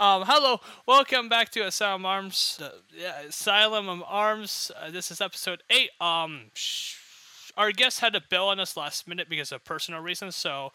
Um, hello, welcome back to Asylum Arms. Uh, yeah, Asylum of Arms. Uh, this is episode eight. Um, sh- our guest had to bail on us last minute because of personal reasons. So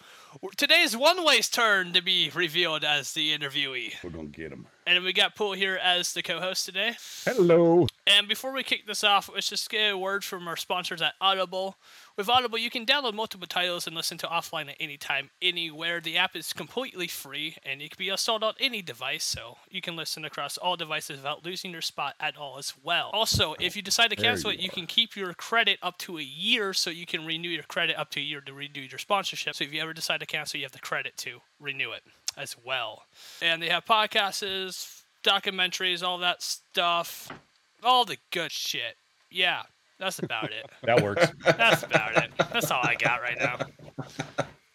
today's one way's turn to be revealed as the interviewee. We're gonna get him. And we got Pool here as the co-host today. Hello. And before we kick this off, let's just get a word from our sponsors at Audible. With Audible, you can download multiple titles and listen to offline at any time, anywhere. The app is completely free and it can be installed on any device, so you can listen across all devices without losing your spot at all as well. Also, if you decide to cancel you it, you are. can keep your credit up to a year, so you can renew your credit up to a year to renew your sponsorship. So if you ever decide to cancel, you have the credit to renew it as well. And they have podcasts, documentaries, all that stuff, all the good shit. Yeah, that's about it. That works. That's about it. That's all I got right now.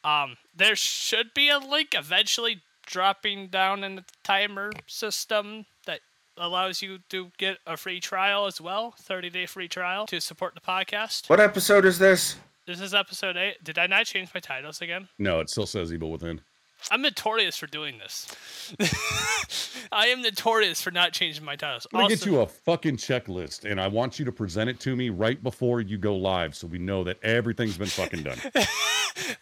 Um, there should be a link eventually dropping down in the timer system that allows you to get a free trial as well, 30 day free trial to support the podcast. What episode is this? This is episode 8. Did I not change my titles again? no, it still says evil within. I'm notorious for doing this. I am notorious for not changing my titles. I'm gonna get you a fucking checklist, and I want you to present it to me right before you go live, so we know that everything's been fucking done.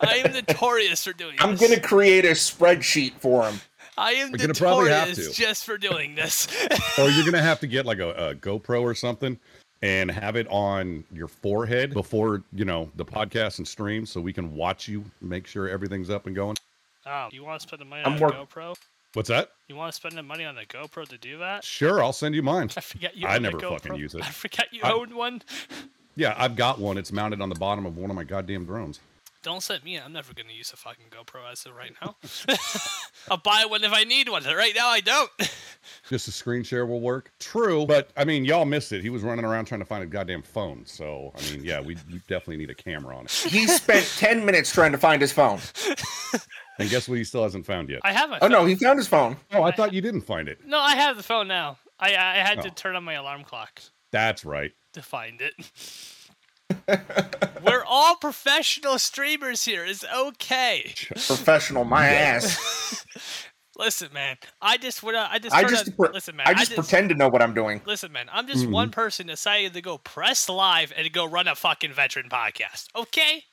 I am notorious for doing this. I'm this. gonna create a spreadsheet for him. I am You're gonna probably have notorious to. just for doing this. or you're gonna have to get like a, a GoPro or something and have it on your forehead before you know the podcast and stream, so we can watch you, make sure everything's up and going. Oh, you want to spend the money I'm on work- a GoPro? What's that? You want to spend the money on a GoPro to do that? Sure, I'll send you mine. I forget you. I never fucking use it. I forget you I- own one. Yeah, I've got one. It's mounted on the bottom of one of my goddamn drones. Don't send me. I'm never gonna use a fucking GoPro as of right now. I'll buy one if I need one. Right now, I don't. Just a screen share will work. True, but I mean, y'all missed it. He was running around trying to find a goddamn phone. So I mean, yeah, we, we definitely need a camera on it. He spent 10 minutes trying to find his phone. And guess what? He still hasn't found yet. I have my. Oh no, he found his phone. Oh, I thought you didn't find it. No, I have the phone now. I I had to Oh. turn on my alarm clock That's right. to find it. We're all professional streamers here. It's okay. Professional, my ass. Listen, man. I just would. I just. I just on- pre- listen, man. I just pretend to know what I'm doing. Listen, man, I'm just mm-hmm. one person deciding to go press live and go run a fucking veteran podcast. Okay?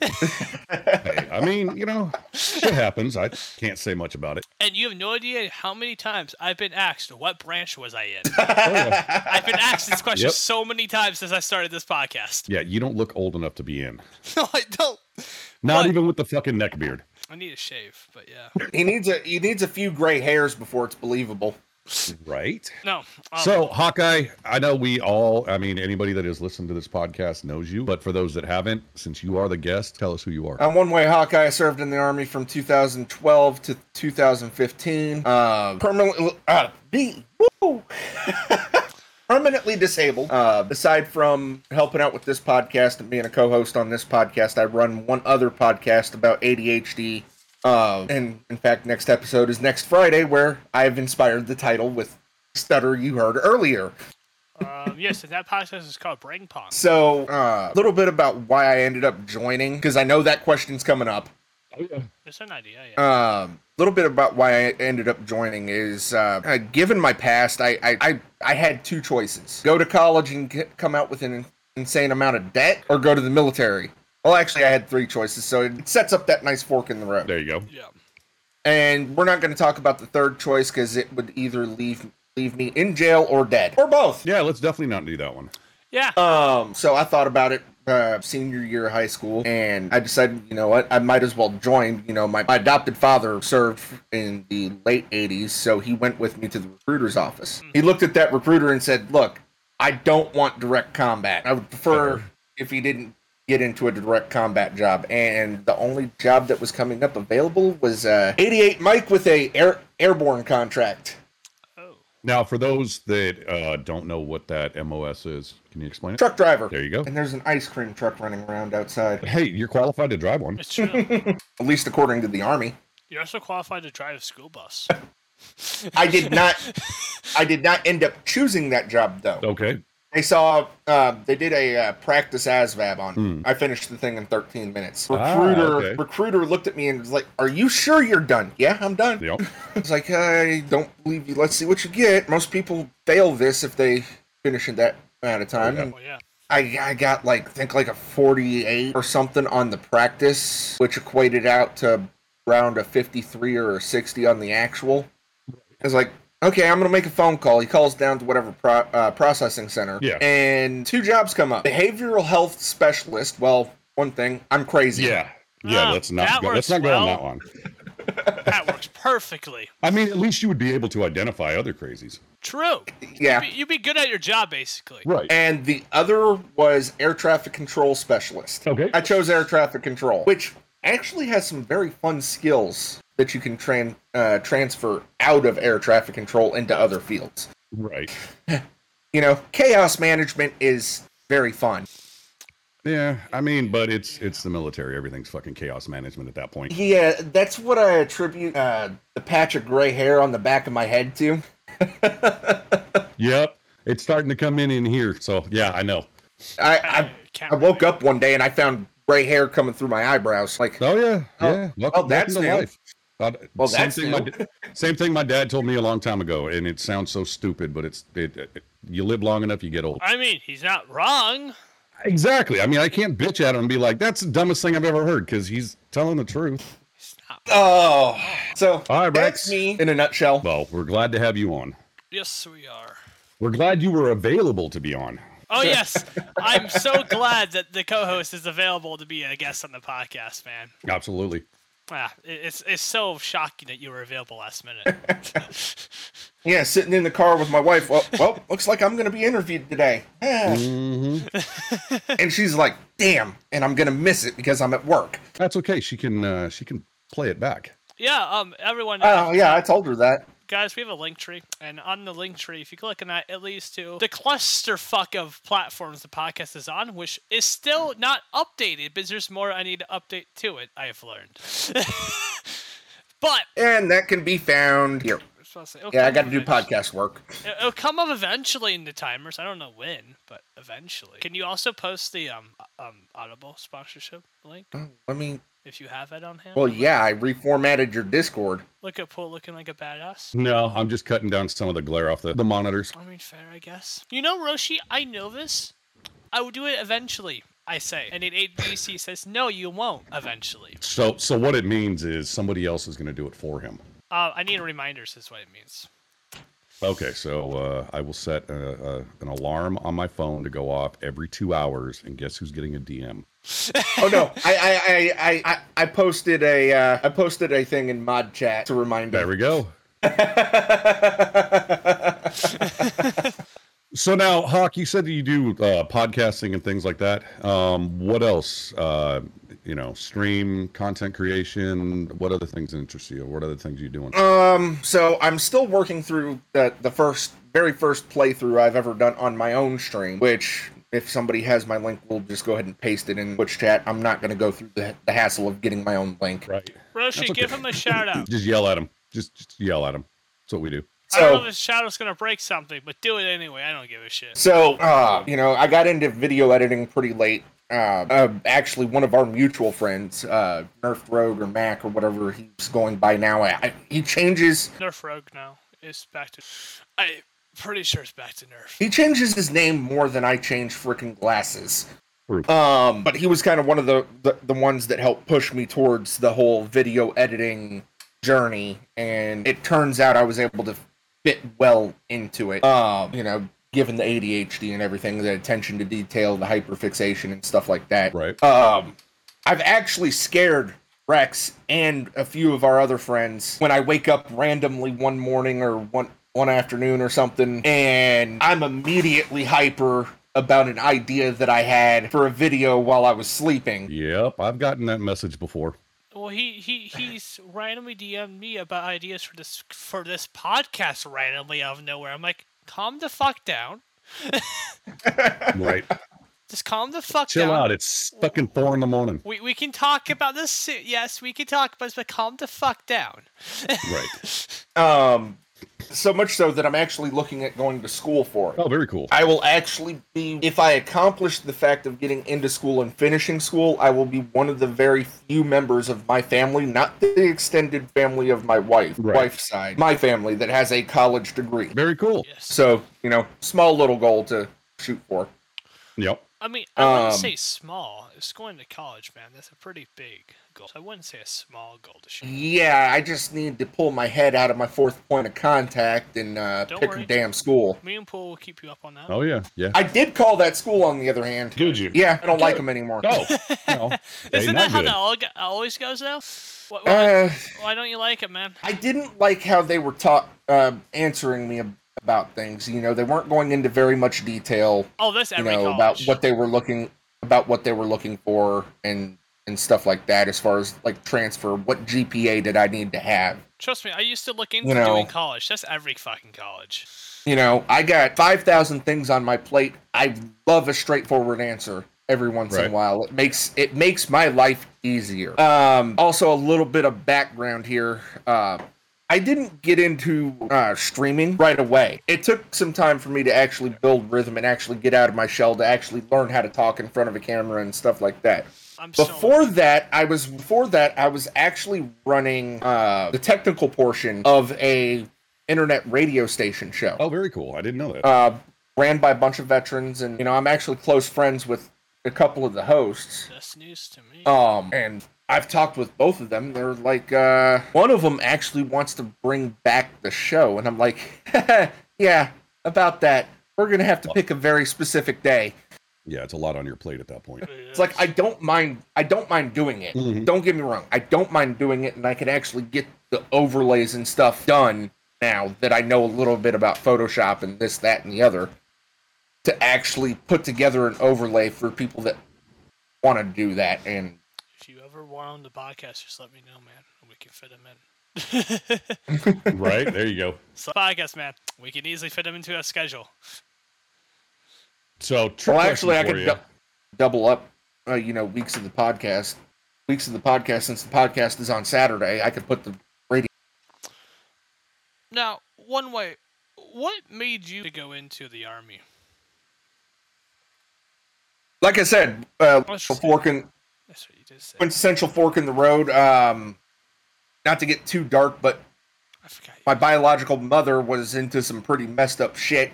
Hey, I mean, you know, shit happens. I can't say much about it. And you have no idea how many times I've been asked, what branch was I in? Oh, yeah. I've been asked this question Yep. so many times since I started this podcast. yeah, you don't look old enough to be in. No, I don't. Not But- even with the fucking neck beard. I need a shave, but yeah. He needs a he needs a few gray hairs before it's believable. Right? No. um, So, Hawkeye, I know we all, I mean, anybody that has listened to this podcast knows you, but for those that haven't, since you are the guest, tell us who you are. I'm one way, Hawkeye served in the army from 2012 to 2015. Uh, permanently, uh, be, woo! permanently disabled. Uh, aside from helping out with this podcast and being a co-host on this podcast, I run one other podcast about ADHD. Uh, and in fact, next episode is next Friday, where I've inspired the title with stutter you heard earlier. um, yes, and that podcast is called Brain Pong. So, uh, a little bit about why I ended up joining, because I know that question's coming up. Oh yeah. It's an idea, yeah. Um, a little bit about why I ended up joining is, uh, uh, given my past, I, I, I, I had two choices: go to college and get, come out with an insane amount of debt, or go to the military. Well, actually, I had three choices, so it sets up that nice fork in the road. There you go. yeah. And we're not going to talk about the third choice because it would either leave leave me in jail or dead, or both. Yeah, let's definitely not do that one. Yeah. Um, so I thought about it uh, senior year of high school, and I decided, you know what, I might as well join. You know, my, my adopted father served in the late '80s, so he went with me to the recruiter's office. He looked at that recruiter and said, "Look, I don't want direct combat. I would prefer if he didn't." Get into a direct combat job, and the only job that was coming up available was uh, 88 Mike with a air, airborne contract. oh. Now, for those that uh, don't know what that MOS is, can you explain it? Truck driver. There you go. And there's an ice cream truck running around outside, Hey, you're qualified to drive one. It's true. at least according to the army. You're also qualified to drive a school bus. I did not. I did not end up choosing that job though. Okay. They saw uh, they did a uh, practice ASVAB on. me. Hmm. I finished the thing in 13 minutes. Ah, Recruiter okay. recruiter looked at me and was like, "Are you sure you're done?" Yeah, I'm done. Yep. I was like, I don't believe you. Let's see what you get. Most people fail this if they finish in that amount of time. yeah. And yeah. I, I got like, think like a 48 or something on the practice, which equated out to around a 53 or a 60 on the actual. I was like, okay, I'm going to make a phone call. He calls down to whatever pro- uh, processing center. Yeah. And two jobs come up behavioral health specialist. Well, one thing, I'm crazy. Yeah. Yeah. Ah, let's not go, let's not go on that one. That works perfectly. I mean, at least you would be able to identify other crazies. True. Yeah. You'd be, you'd be good at your job, basically. Right. And the other was air traffic control specialist. Okay. I chose air traffic control, which actually has some very fun skills that you can tran- uh, transfer out of air traffic control into other fields. Right. You know, chaos management is very fun. Yeah. I mean, but it's it's the military. Everything's fucking chaos management at that point. Yeah, that's what I attribute uh, the patch of gray hair on the back of my head to. Yep. It's starting to come in in here. So yeah, I know. I, I, I woke up one day and I found gray hair coming through my eyebrows. Like, Oh yeah. Oh, Yeah. oh, Welcome, that's welcome to life. Uh, Well, same that's thing. My, new. d- same thing. My dad told me a long time ago, and it sounds so stupid, but it's it, it. You live long enough, you get old. I mean, he's not wrong. Exactly. I mean, I can't bitch at him and be like, "That's the dumbest thing I've ever heard," because he's telling the truth. He's oh. So, All right, that's me in a nutshell. Well, we're glad to have you on. Yes, we are. We're glad you were available to be on. Oh yes, I'm so glad that the co-host is available to be a guest on the podcast, man. Absolutely. Ah, it's it's so shocking that you were available last minute. Yeah, sitting in the car with my wife. Well, well looks like I'm going to be interviewed today. Ah. hmm and she's like, "Damn!" And I'm going to miss it because I'm at work. That's okay. She can uh, she can play it back. yeah, um, everyone. Oh yeah, I told her that. Guys, we have a link tree, and on the link tree, if you click on that, it leads to the clusterfuck of platforms the podcast is on, which is still not updated, but there's more I need to update to it. I have learned. but And that can be found here. I'm supposed to say, it'll Yeah, I got to do podcast work. It- It'll come up eventually in the timers. I don't know when, but eventually. Can you also post the um um Audible sponsorship link Oh, I mean, if you have it on hand? well, yeah, I reformatted your Discord. Look at Paul looking like a badass. No, I'm just cutting down some of the glare off the, the monitors. I mean, fair, I guess. You know, Roshi, I know this. I will do it eventually. I say, and then 8BC says, "No, you won't." Eventually, So so what it means is somebody else is going to do it for him. uh, I need reminders. Is what it means. Okay, so uh, I will set a, a, an alarm on my phone to go off every two hours, and guess who's getting a DM? Oh no, I I I I, I, posted a uh, I posted a thing in mod chat to remind There him. we go. So now, Hawk, you said that you do uh, podcasting and things like that. Um, what else? Uh, you know, stream, content creation. What other things interest you? What other things are you doing? Um, so I'm still working through the the first very first playthrough I've ever done on my own stream, which if somebody has my link, we'll just go ahead and paste it in Twitch chat. I'm not going to go through the, the hassle of getting my own link. Right. Roshi, That's give him a shout out. Just yell at him. Just, just yell at him. That's what we do. I don't know if his shadow's gonna break something, but do it anyway. I don't give a shit. so uh, you know, I got into video editing pretty late. Uh, uh, actually, one of our mutual friends, uh, Nerf Rogue or Mac or whatever he's going by now, I, I, he changes Nerf Rogue now is back to. I pretty sure it's back to Nerf. He changes his name more than I change freaking glasses. Um, but he was kind of one of the, the the ones that helped push me towards the whole video editing journey, and it turns out I was able to fit well into it. Um, you know, given the ADHD and everything, the attention to detail, the hyperfixation and stuff like that. Right. Um, I've actually scared Rex and a few of our other friends when I wake up randomly one morning or one one afternoon or something, and I'm immediately hyper about an idea that I had for a video while I was sleeping. Yep. I've gotten that message before. Well, he he he's randomly DM'd me about ideas for this for this podcast randomly out of nowhere. I'm like, calm the fuck down. Right. Just calm the fuck Chill down. out. It's fucking four in the morning. We, we can talk about this. soon. Yes, we can talk about this, but calm the fuck down. Right. Um, So much so that I'm actually looking at going to school for it. Oh, very cool. I will actually be, if I accomplish the fact of getting into school and finishing school, I will be one of the very few members of my family, not the extended family of my wife, Right. wife's side, my family that has a college degree. Very cool. Yes. So, you know, small little goal to shoot for. Yep. I mean, I wouldn't Um, say small. It's going to college, man. That's a pretty big goal. So I wouldn't say a small goal to shoot. Yeah, I just need to pull my head out of my fourth point of contact and uh, Don't pick worry. a damn school. Me and Paul will keep you up on that. Oh yeah. Yeah. I did call that school, on the other hand. Did you? Yeah, I don't like Good. them anymore. Oh. No. Isn't that how good. that all always goes, though? Why, why, Uh, why don't you like it, man? I didn't like how they were taught uh, answering me ab- about things. You know, they weren't going into very much detail. Oh, that's You know college. about what they were looking about what they were looking for and and stuff like that. As far as like transfer, what GPA did I need to have? Trust me, I used to look into know- doing college. That's every fucking college. You know, I got five thousand things on my plate. I love a straightforward answer every once in a while. It makes it makes my life easier. Um, also, a little bit of background here. Uh, I didn't get into uh, streaming right away. It took some time for me to actually build rhythm and actually get out of my shell to actually learn how to talk in front of a camera and stuff like that. I'm so Before that, I was before that I was actually running uh, the technical portion of a internet radio station show Oh, very cool. I didn't know that. uh, ran by a bunch of veterans, and you know I'm actually close friends with a couple of the hosts. that's news to me. Um, and I've talked with both of them. They're like, uh, one of them actually wants to bring back the show, and I'm like, yeah, about that. We're gonna have to pick a very specific day. Yeah, it's a lot on your plate at that point. It's like I don't mind. I don't mind doing it. Mhm. Don't get me wrong. I don't mind doing it, and I can actually get the overlays and stuff done now that I know a little bit about Photoshop and this, that, and the other. To actually put together an overlay for people that want to do that, and if you ever want on the podcast, just let me know, man. and We can fit them in. right there, you go. so podcast, man. We can easily fit them into a schedule. So, well, actually, I could you. dou- double up. Uh, you know, weeks of the podcast, weeks of the podcast. Since the podcast is on Saturday, I could put the radio. Now, one way, what made you go into the army? Like I said, uh, Let's just- forking That's what you did say. quintessential fork in the road. Um, not to get too dark, but I my biological mother was into some pretty messed up shit.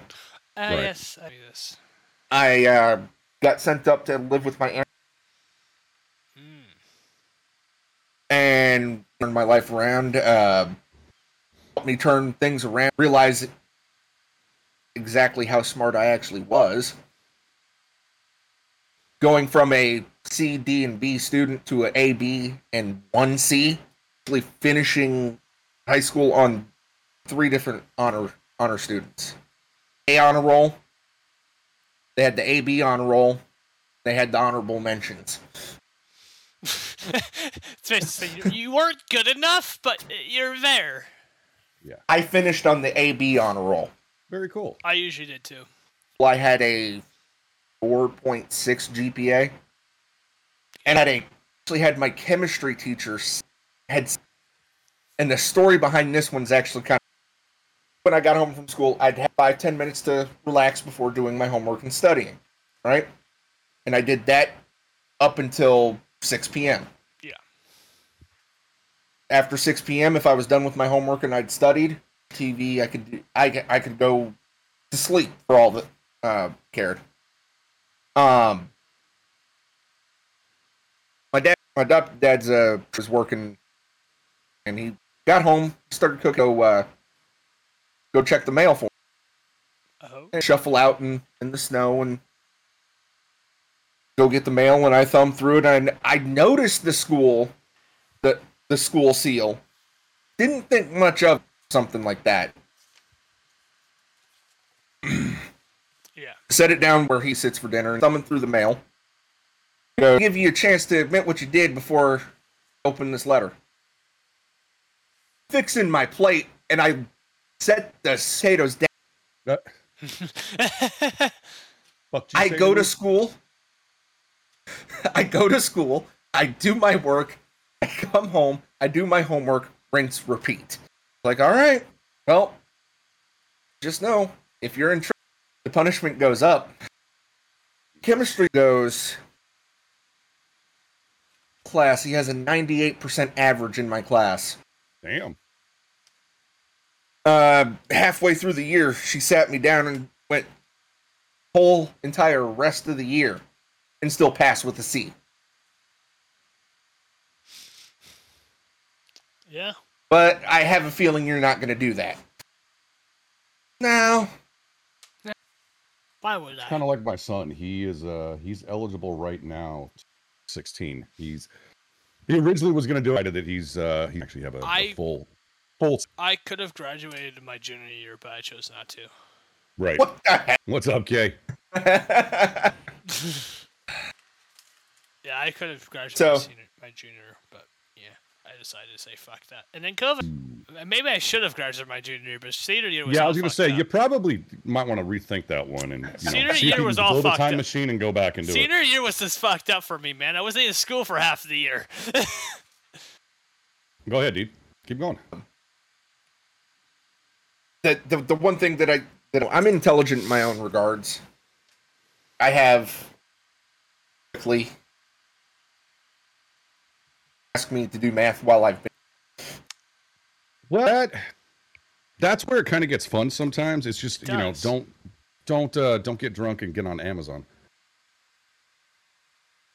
Ah, Right. yes, I knew this. I uh, got sent up to live with my aunt Mm. and turned my life around. Uh, helped me turn things around. Realize exactly how smart I actually was. Going from a C, D, and B student to an A, B, and one C, actually finishing high school on three different honor honor students. A honor roll. They had the AB honor roll. They had the honorable mentions. You- you weren't good enough, but you're there. Yeah. I finished on the AB honor roll. Very cool. I usually did too. Well, I had a 4.6 GPA, and had a actually had my chemistry teacher had, and the story behind this one's actually kind of. When I got home from school, I'd have five ten minutes to relax before doing my homework and studying, right? And I did that up until 6 p.m. Yeah. After 6 p.m., if I was done with my homework and I'd studied TV, I could do- I could- I could go to sleep for all that uh, cared. Um, my dad, my adopted dad's uh was working, and he got home, started cooking. Go, uh, go check the mail for Oh. and shuffle out in in the snow and go get the mail. And I thumb through it, and I noticed the school, the the school seal. Didn't think much of something like that. Yeah. set it down where he sits for dinner and thumbing through the mail. Give you a chance to admit what you did before open this letter. Fixing my plate, and I set the potatoes down. Uh, fuck you I go to school. I go to school. I do my work. I come home. I do my homework. Rinse, repeat. Like, all right. Well, just know if you're in trouble, the punishment goes up. Chemistry goes class. He has a 98% average in my class. Damn. Uh, halfway through the year, she sat me down and went whole entire rest of the year and still passed with a C. Yeah. But I have a feeling you're not going to do that. No. Why would I? Kind of like my son. He is uh he's eligible right now. 16. He's he originally was going to do it that he's uh he actually have a, a I- full full I could have graduated my junior year, but I chose not to. right. What the heck? What's up, Kay? Yeah, I could have graduated So- my, senior, my junior, but yeah, I decided to say fuck that. And then COVID. Maybe I should have graduated my junior year, but senior year was yeah, I was going to say up. you probably might want to rethink that one and you know, Senior see if year you was can all build a fucked time up. machine and go back and do it. Senior year was just fucked up for me, man. I wasn't in school for half the year. Go ahead, dude. Keep going. The, the the one thing that I that I'm intelligent in my own regards. I have quickly asked me to do math while I've been Well, that, that's where it kind of gets fun sometimes. It's just you know don't don't uh, don't get drunk and get on Amazon.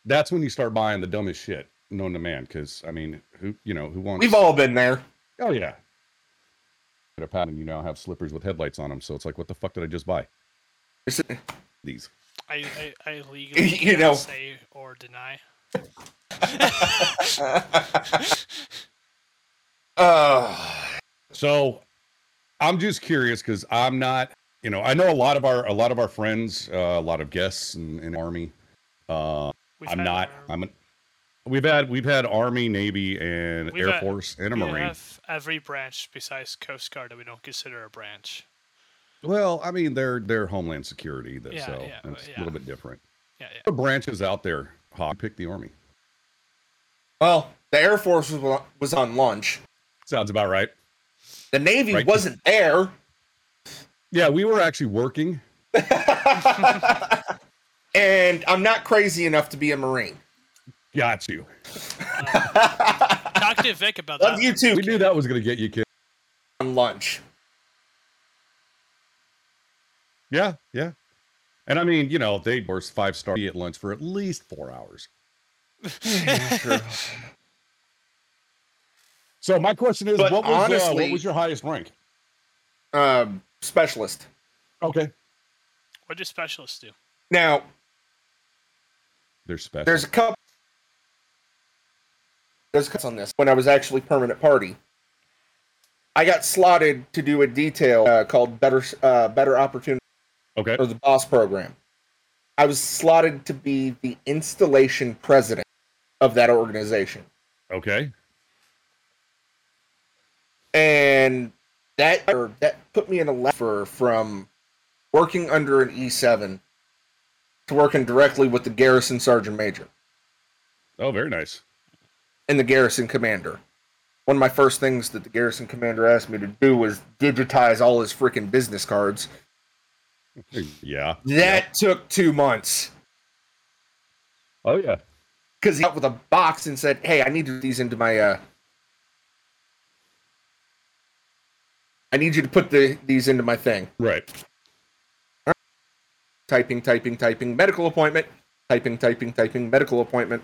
That's when you start buying the dumbest shit known to man. Because I mean, who you know who wants? We've all been there. oh yeah. Get a pattern. You now have slippers with headlights on them, so it's like, what the fuck did I just buy? These. I, I, I legally You can't know. say or deny. Uh, So I'm just curious because I'm not, you know, I know a lot of our a lot of our friends, uh, a lot of guests in, in Army. Uh, We've I'm not. our- I'm. A, we've had we've had Army, Navy, and We've Air had- Force and a we Marine. have every branch besides Coast Guard that we don't consider a branch. Well, I mean, they're they're Homeland Security, that, Yeah, so yeah, it's yeah. a little bit different. Yeah, yeah. The branches out there, Hawk, pick the Army. well, the Air Force was was on lunch. Sounds about right. The Navy Right. wasn't there. Yeah, we were actually working. and I'm not crazy enough to be a Marine. Got you. Talk to Vic about that. Love that. you too. We knew that was going to get you, kid. on lunch. Yeah, yeah. And I mean, you know, they were five star at lunch for at least four hours. So my question is, But what was uh, what was your highest rank? Um, specialist. Okay, What do specialists do? Now, they're special. there's a couple. There's couple on this. When I was actually permanent party, I got slotted to do a detail uh, called Better uh, Better Opportunity okay, or the Boss Program. I was slotted to be the installation president of that organization, okay, and that or that put me in a lever from working under an E7 to working directly with the garrison sergeant major. oh, very nice. And the garrison commander. One of my first things that the garrison commander asked me to do was digitize all his freaking business cards. Yeah. That took two months Oh yeah. because he out with a box and said, "Hey, I need to these into my uh, I need you to put the these into my thing." Right. Typing, typing, typing. Medical appointment. Typing, typing, typing. Medical appointment.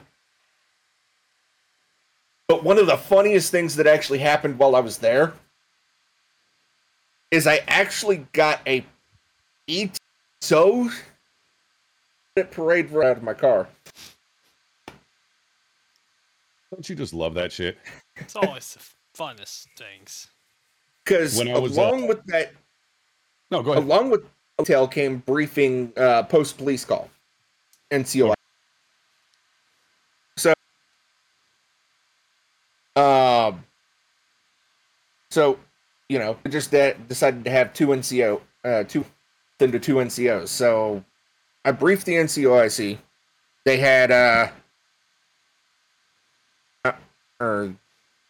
But one of the funniest things that actually happened while I was there is I actually got a ET so parade right out of my car. Don't you just love that shit? It's always the funnest things. Because When I was, uh, along with that, No, go ahead. along with hotel came briefing uh, post police call, NCOI. So, um, so you know, just that decided to have two NCO, uh, two into two NCOs. So, I briefed the NCOIC. They had uh, uh, or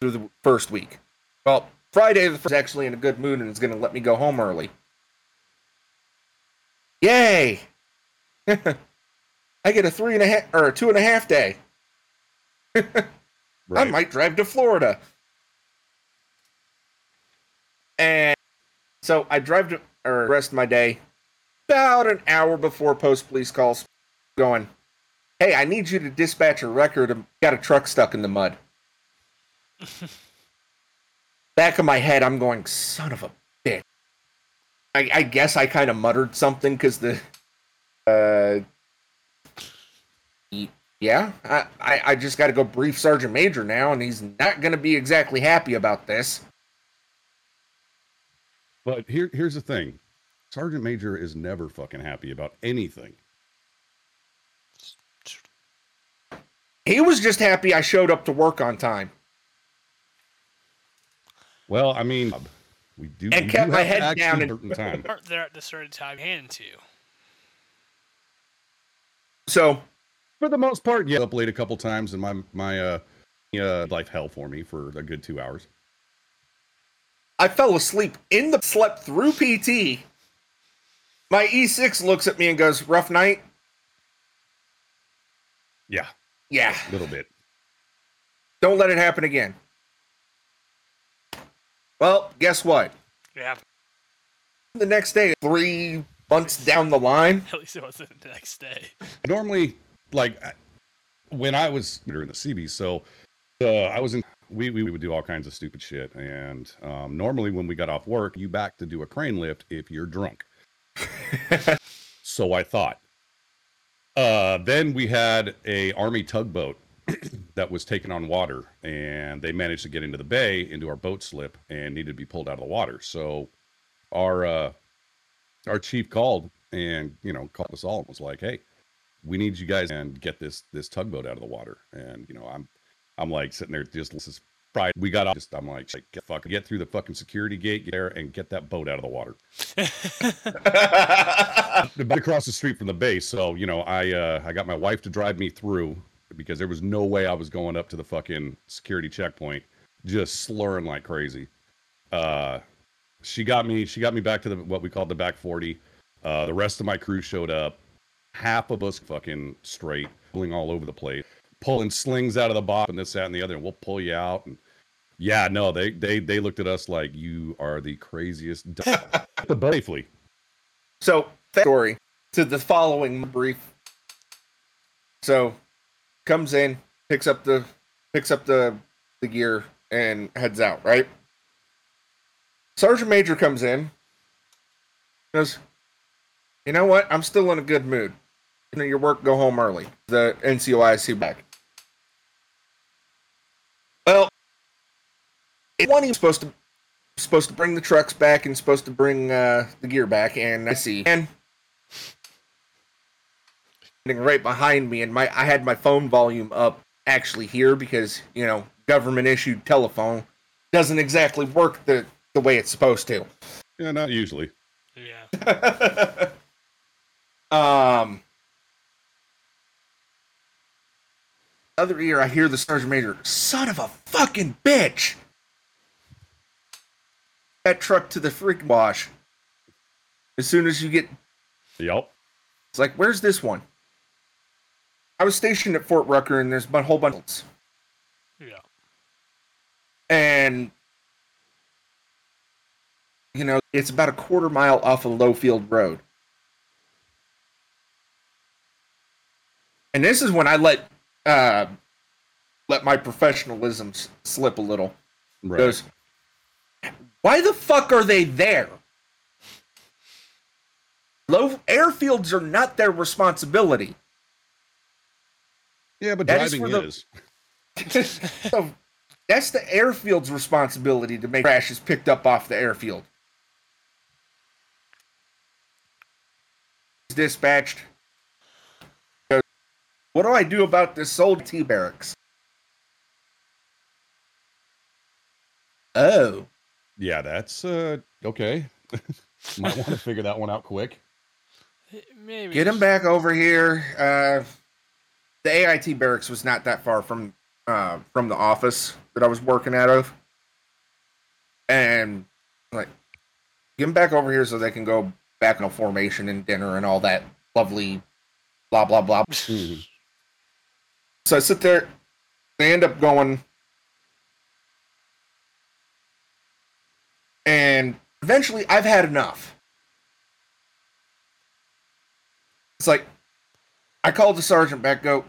through the first week. Well, Friday the first was actually in a good mood and is going to let me go home early. Yay! I get a three and a half or a two and a half day. I might drive to Florida. And so I drive to or rest of my day about an hour before post police calls going, Hey, I need you to dispatch a record. I've got a truck stuck in the mud. Back of my head, I'm going, son of a bitch. I, I guess I kind of muttered something because the uh yeah, I, I, I just got to go brief Sergeant Major now, and he's not going to be exactly happy about this. But here, here's the thing: Sergeant Major is never fucking happy about anything. He was just happy I showed up to work on time. Well, I mean, we do. And we kept do my head down and- certain time. Aren't there at the certain time hand to. So, For the most part, yeah. Up late a couple times, and my my uh, uh, life hell for me for a good two hours. I fell asleep in the slept through PT. My E6 looks at me and goes, "Rough night." Yeah, Yeah, a little bit. don't let it happen again. Well, guess what? Yeah. The next day, three months down the line, At least it wasn't the next day. Normally, like when I was during the CB, so uh, I was in. We, we would do all kinds of stupid shit, and um, normally when we got off work, you back to do a crane lift if you're drunk. so I thought. Uh, then we had a army tugboat that was taken on water, and they managed to get into the bay into our boat slip and needed to be pulled out of the water. So our uh, our chief called and you know called us all and was like, "Hey, we need you guys and get this this tugboat out of the water." And you know, I'm I'm like sitting there just this is pride. We got off. Just I'm like, "Shit, get fuck get through the fucking security gate, get there, and get that boat out of the water. Across the street from the base. So you know, I uh, I got my wife to drive me through because there was no way I was going up to the fucking security checkpoint just slurring like crazy. Uh, she got me she got me back to the what we called the back 40 uh the rest of my crew showed up half of us fucking straight pulling all over the place pulling slings out of the bottom and this that and the other and we'll pull you out and yeah no they they they looked at us like you are the craziest the boat safely So, fast story to the following brief. So, comes in, picks up the picks up the the gear and heads out, right? Sergeant Major comes in. Goes, "You know what? I'm still in a good mood. You know, your work go home early. The NCOIC back." Well, one he was supposed to supposed to bring the trucks back and supposed to bring uh, the gear back, and I see and standing right behind me, and my I had my phone volume up actually here because you know government issued telephone doesn't exactly work the the way it's supposed to. yeah not usually Yeah. um. Other ear, I hear the sergeant major. Son of a fucking bitch! That truck to the freak wash. As soon as you get yep It's like, where's this one? I was stationed at Fort Rucker, and there's a whole bunch. Of Yeah. and you know, it's about a quarter mile off of Lowfield Road. And this is when I let uh, let my professionalism s- slip a little. right Goes, why the fuck are they there? Low airfields are not their responsibility. yeah but that is driving for the- is so that's the airfield's responsibility to make crashes picked up off the airfield. Dispatched. Goes, What do I do about this AIT barracks? Oh, yeah that's uh okay might want to figure that one out quick Maybe. get him back over here. Uh, the AIT barracks was not that far from uh, from the office that I was working out of, and like get him back over here so they can go back in a formation and dinner and all that lovely blah blah blah. So I sit there. They end up going, and eventually, I've had enough. It's like I called the sergeant back go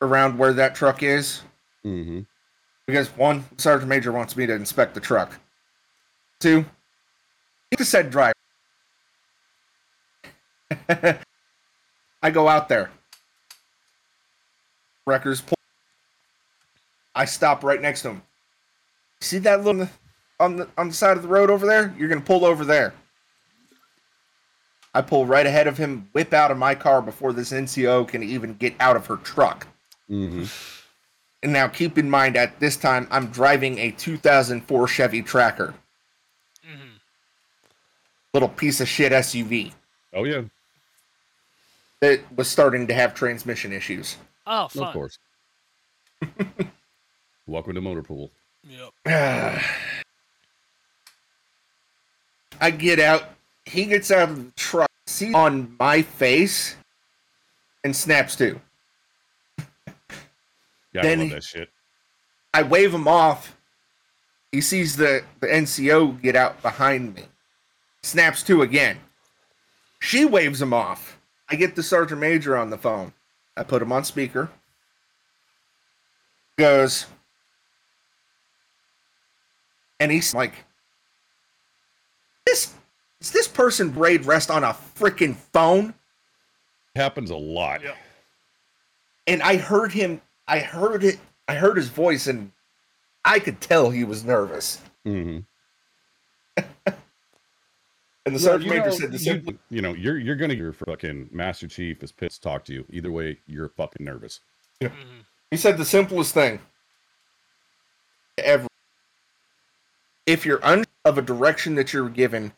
around where that truck is Mhm. because one, sergeant major wants me to inspect the truck. Two, the said driver. I go out there. Wreckers pull. I stop right next to him. See that little on the on the side of the road over there? You're gonna pull over there. I pull right ahead of him, whip out of my car before this NCO can even get out of her truck. Mhm. And now keep in mind at this time I'm driving a 2004 Chevy Tracker, hmm little piece of shit SUV Oh yeah, that was starting to have transmission issues. Oh, fun. of course. Welcome to Motor Pool. Yep. I get out, he gets out of the truck, sees on my face, and snaps to. Yeah, Then I love he- that shit. I wave him off. He sees the, the NCO get out behind me. Snaps to again. She waves him off. I get the sergeant major on the phone. I put him on speaker. Goes. And he's like, This is this person braid rest on a freaking phone? Happens a lot. Yep. and I heard him. I heard it. I heard his voice, and I could tell he was nervous. Mhm. And the sergeant you major know, said the You, you know, you're you're gonna your fucking master chief is pissed talk to you. Either way, you're fucking nervous. hmm He said the simplest thing ever. If you're unsure of a direction that you're given,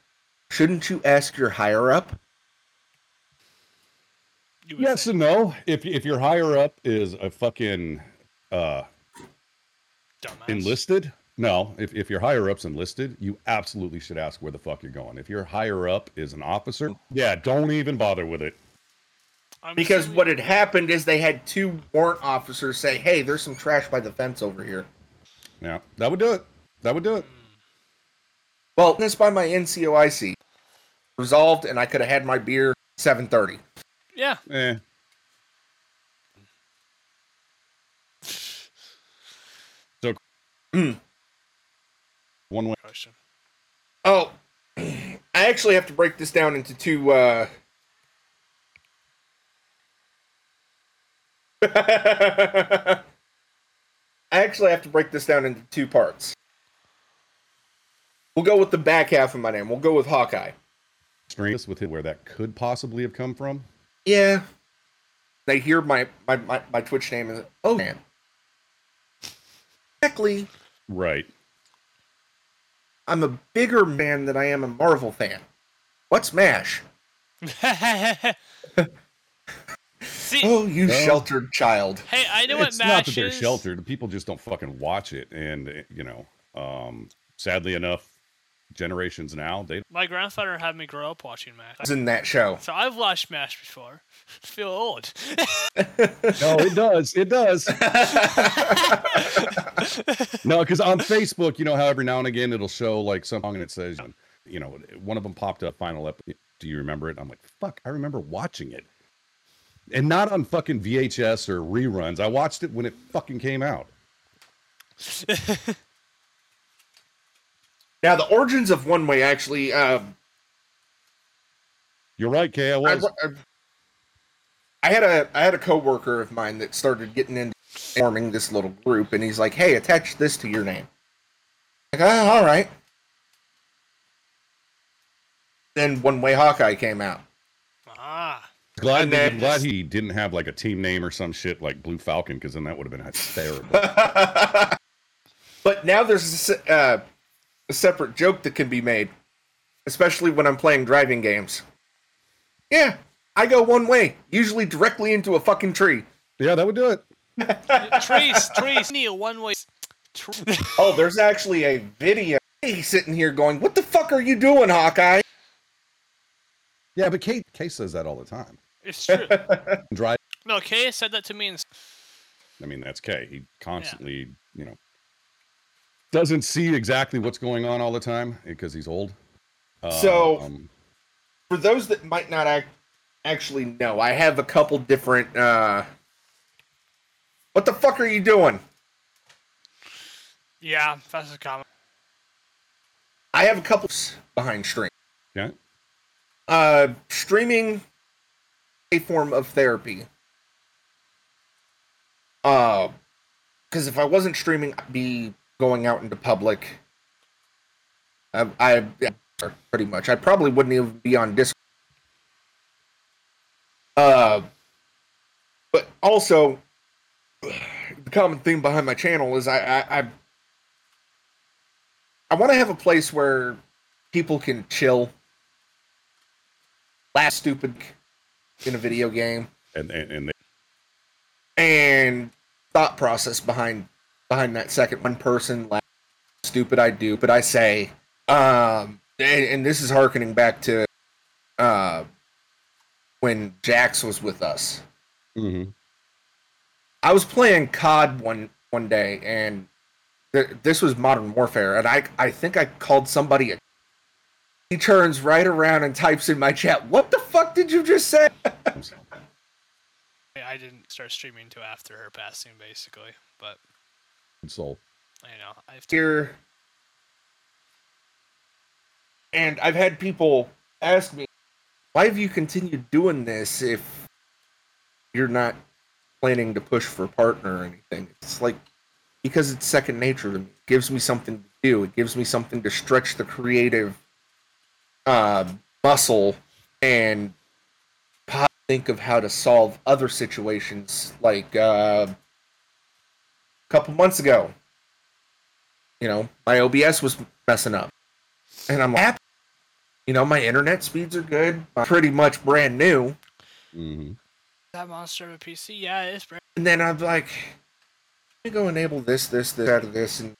shouldn't you ask your higher up? You Yes think. and no. If if your higher up is a fucking uh Dumbass. enlisted, no. If if your higher up's enlisted, you absolutely should ask where the fuck you're going. If your higher up is an officer, yeah, don't even bother with it. I'm Because assuming- what had happened is they had two warrant officers say, "Hey, there's some trash by the fence over here." Yeah, that would do it. That would do it. Well, this by my NCOIC resolved, and I could have had my beer 7:30. Yeah. Eh. So one way. Question. Oh, I actually have to break this down into two. Uh... I actually have to break this down into two parts. We'll go with the back half of my name. We'll go with Hawkeye. Strings with it where that could possibly have come from. Yeah. They hear my my, my, my Twitch name is oh man. Technically, Right. I'm a bigger man than I am a Marvel fan. What's MASH? See, Oh, you Well- sheltered child. hey, I know what it's MASH not that they're is. sheltered. People just don't fucking watch it, and you know, um, sadly enough, generations now they My grandfather had me grow up watching MASH. It's in that show. So I've watched MASH before. feel old. no, it does, it does. no, because on Facebook, you know how every now and again it'll show like something and it says, you know, one of them popped up final episode. Do you remember it? I'm like, fuck, I remember watching it, and not on fucking VHS or reruns. I watched it when it fucking came out. Now, the origins of One Way actually, uh, You're right, Kay. I I, was. I, I had a I had a coworker of mine that started getting into forming this little group, and he's like, "Hey, attach this to your name." Like, ah, all right. Then One Way Hawkeye came out. ah. Glad, then- I'm glad he didn't have like a team name or some shit like Blue Falcon, because then that would have been terrible. but now there's uh, a separate joke that can be made, especially when I'm playing driving games. Yeah, I go one way, usually directly into a fucking tree. yeah, that would do it. Trees, trees. Need a one way. Oh, there's actually a video. He's sitting here going, "What the fuck are you doing, Hawkeye?" Yeah, but Kate Kate says that all the time. It's true. Drive. no, Kay said that to me. And I mean, that's Kay. He constantly, you know, doesn't see exactly what's going on all the time because he's old. So- um, For those that might not act, actually know, I have a couple different. uh What the fuck are you doing? yeah, that's a comment. I have a couple behind stream. yeah. Uh, streaming a form of therapy. Uh, because if I wasn't streaming, I'd be going out into public. I, I yeah, pretty much. I probably wouldn't even be on Discord. Uh, but also, the common theme behind my channel is I I I, I want to have a place where people can chill laugh stupid in a video game And and, and they, and thought process behind behind that second one person laugh stupid I do but I say um and, and this is harkening back to uh when Jax was with us Mhm. I was playing COD one one day and th- this was Modern Warfare and I I think I called somebody a he turns right around and types in my chat what the fuck did you just say I didn't start streaming until after her passing, basically. But Good soul. you know, I've t- here and I've had people ask me, why have you continued doing this if you're not planning to push for a partner or anything? It's like because it's second nature to me. It gives me something to do. It gives me something to stretch the creative uh, muscle and po- think of how to solve other situations. Like uh, a couple months ago, you know, my OBS was messing up. And I'm happy. You know, my internet speeds are good. I'm pretty much brand new. hmm that monster of a PC. Yeah, it is. Brand- And then I'm like, let me go enable this, this, this, out of this, and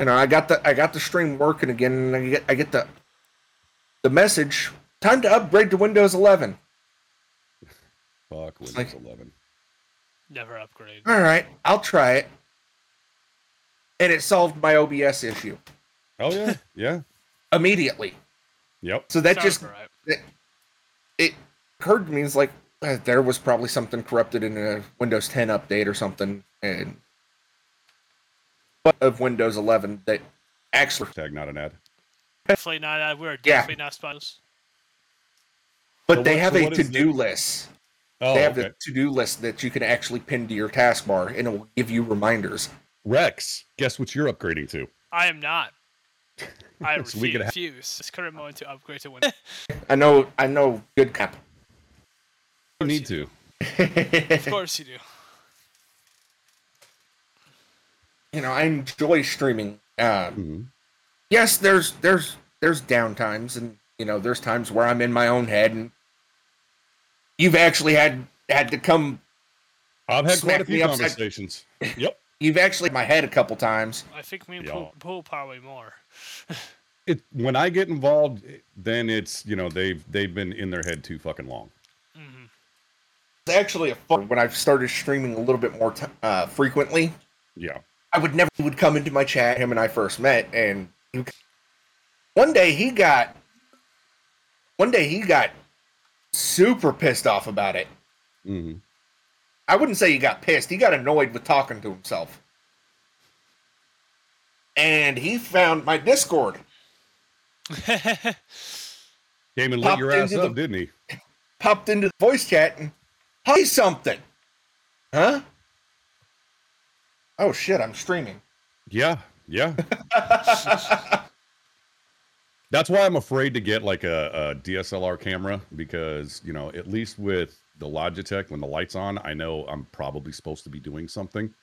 you know, I got the I got the stream working again, and I get I get the the message time to upgrade to Windows 11. Fuck Windows like- 11. Never upgrade. All right, I'll try it, and it solved my OBS issue Oh yeah, yeah, immediately. yep. So that Sounds just right. it, it occurred to me it's like uh, there was probably something corrupted in a Windows 10 update or something, and but of Windows 11 that actually, Tag not an ad. Definitely not. Uh, we're Yeah. definitely not sponsors. but So they what- have so a to-do list. Oh, they have okay. the to-do list that you can actually pin to your taskbar, and it will give you reminders. Rex, guess what you're upgrading to? I am not. I So we could ha- refuse. This current moment to upgrade to Windows. I know, I know, good cap. You need to. of course you do. you know, I enjoy streaming. Uh, Mhm. yes, there's there's there's downtimes, and you know, there's times where I'm in my own head, and you've actually had had to come. I've had quite Smack a few me upside- conversations. Yep. You've actually hit my head a couple times. I think me and Yeah. Pool, Pool probably more. It when I get involved, then it's you know they've they've been in their head too fucking long. Mm-hmm. It's actually a fun when I've started streaming a little bit more t- uh, frequently. Yeah. I would never would come into my chat. Him and I first met, and would- one day he got one day he got super pissed off about it. hmm I wouldn't say he got pissed. He got annoyed with talking to himself. And he found my Discord. Came and lit your ass up, the- didn't he? Popped into the voice chat and hi something. Huh? Oh shit, I'm streaming. Yeah, yeah. That's why I'm afraid to get like a, a DSLR camera because you know at least with the Logitech when the lights on, I know I'm probably supposed to be doing something.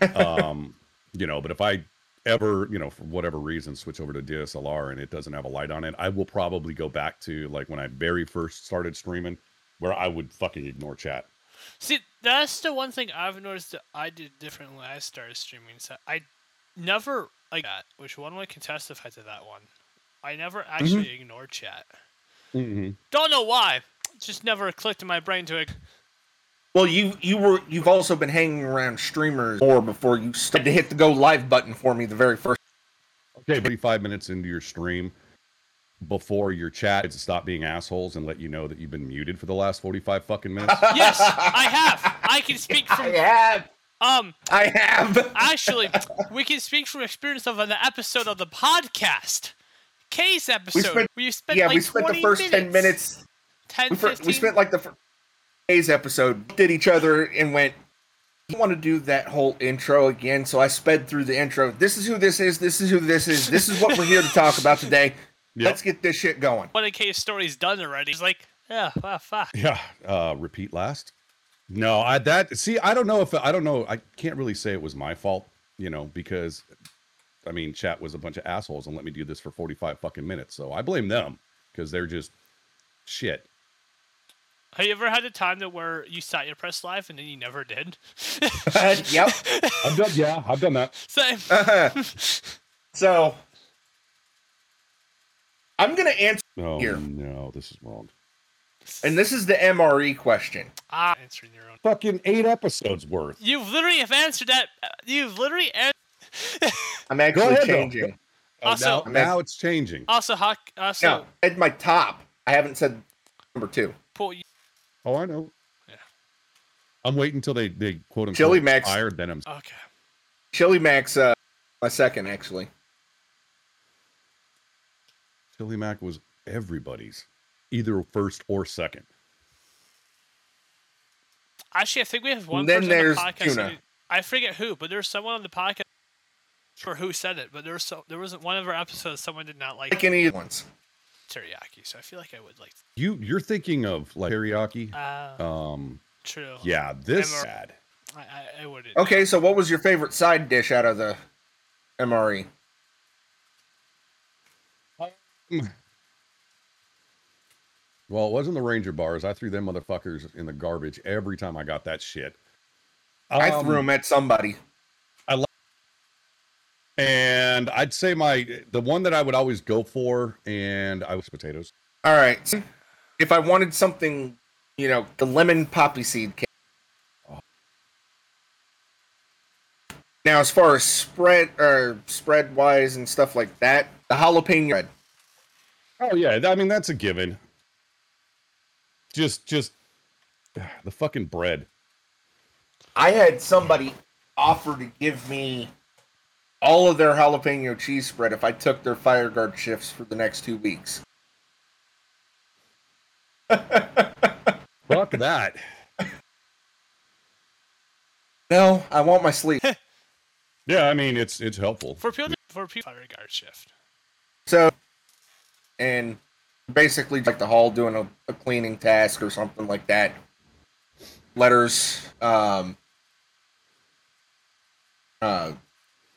Um, you know, but if I ever you know for whatever reason switch over to DSLR and it doesn't have a light on it, I will probably go back to like when I very first started streaming, where I would fucking ignore chat. See, that's the one thing I've noticed that I did differently when I started streaming. So I never like that, which one way can testify to that one. I never actually ignored chat. hmm Don't know why. Just never clicked in my brain to it. Well, you you were you've also been hanging around streamers more before you started to hit the go live button for me the very first. Okay, 35 minutes into your stream, before your chat to stop being assholes and let you know that you've been muted for the last 45 fucking minutes. Yes, I have. I can speak from. I from have. um. I have. Actually, we can speak from experience of an episode of the podcast. Kay's episode. spent- where you spent yeah, like we spent the 20 first ten minutes. 10, We, fir- we spent like the fir- days episode did each other and went. I want to do that whole intro again, so I sped through the intro. This is who this is. This is who this is. This is what we're here to talk about today. Yep. Let's get this shit going. one of Kay's stories done already. He's like, yeah, well, fuck. Yeah. Uh, repeat last. No, I that see. I don't know if I don't know. I can't really say it was my fault, you know, because I mean, chat was a bunch of assholes and let me do this for forty five fucking minutes. So I blame them because they're just shit. Have you ever had a time that where you sat your press live and then you never did? yep. I've done. Yeah, I've done that. Same. so I'm gonna answer, Oh Here. no, this is wrong. and this is the MRE question. Ah, answering your own. Fucking eight episodes worth. You've literally have answered that. uh, You've literally an- I'm actually ahead, though. changing. Oh, Also- now, now it's changing. also Huck. Also, No, at my top, I haven't said number two. Paul, you- Oh, I know. Yeah. I'm waiting until they they quote unquote Chili Max. fired. Then I'm okay. Chili Max, uh, my second actually. Chili Mac was everybody's, either first or second. Actually, I think we have one And then person there's on the podcast. tuna. who- I forget who, but there's someone on the podcast. For who said it, but there was so there wasn't one of our episodes someone did not like Like any of ones. teriyaki, so I feel like I would like. You you're thinking of like teriyaki. Uh, Um, true. yeah, this MR bad. I, I, I wouldn't. Okay, so what was your favorite side dish out of the? MRE? Well, it wasn't the Ranger bars. I threw them motherfuckers in the garbage every time I got that shit. I Um, threw them at somebody. And I'd say my the one that I would always go for, and I was potatoes. All right. If I wanted something, you know, the lemon poppy seed cake. Now, as far as spread or spread wise and stuff like that, the jalapeno bread. Oh yeah, I mean that's a given. Just just the fucking bread. I had somebody offer to give me all of their jalapeno cheese spread if I took their fire guard shifts for the next two weeks. Fuck that. No, I want my sleep. Yeah, I mean it's it's helpful. For people, for people, fire guard shift. So, and basically like the hall doing a, a cleaning task or something like that. Letters, um, uh,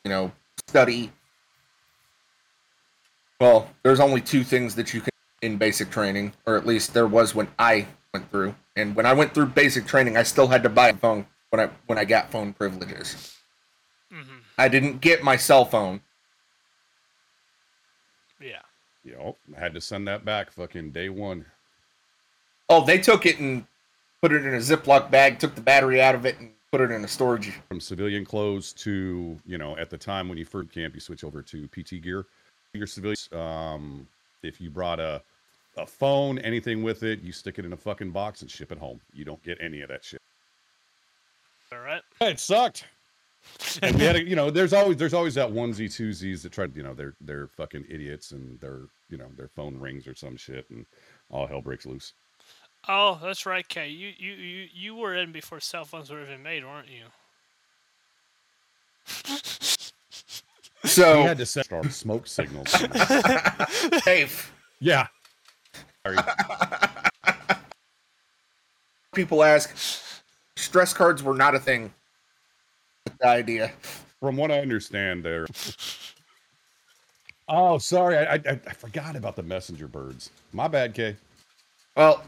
you know, study. Well, there's only two things that you can in basic training, or at least there was when I went through. And when I went through basic training, I still had to buy a phone when I when I got phone privileges. hmm I didn't get my cell phone. Yeah. You know, I had to send that back fucking day one. Oh, they took it and put it in a Ziploc bag, took the battery out of it, and put it in a storage. From civilian clothes to, you know, at the time when you first camp, you switch over to PT gear. Your civilians, um, if you brought a a phone, anything with it, you stick it in a fucking box and ship it home. You don't get any of that shit. All right. It sucked. and we had, a, you know, there's always there's always that onesie twosies that try, to, you know, they're they're fucking idiots and their you know their phone rings or some shit and all hell breaks loose. Oh, that's right, Kay. You you you you were in before cell phones were even made, weren't you? so We So, had to set our smoke signals. Dave, yeah. Sorry. people ask, stress cards were not a thing. The idea. From what I understand, there. Oh, sorry, I, I I forgot about the messenger birds. My bad, Kay. Well,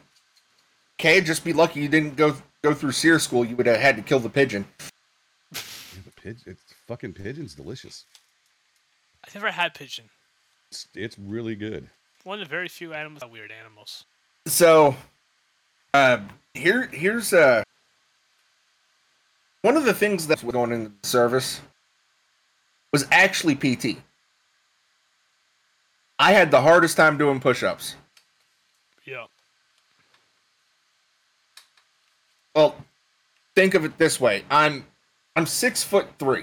okay, just be lucky you didn't go go through SERE school. You would have had to kill the pigeon. Yeah, the pigeon, it's fucking pigeon's delicious. I've never had pigeon. It's, it's really good. One of the very few animals are weird animals. So, uh, here here's uh one of the things that's going into the service was actually PT. I had the hardest time doing push-ups. Yeah. Well, think of it this way: I'm I'm six foot three.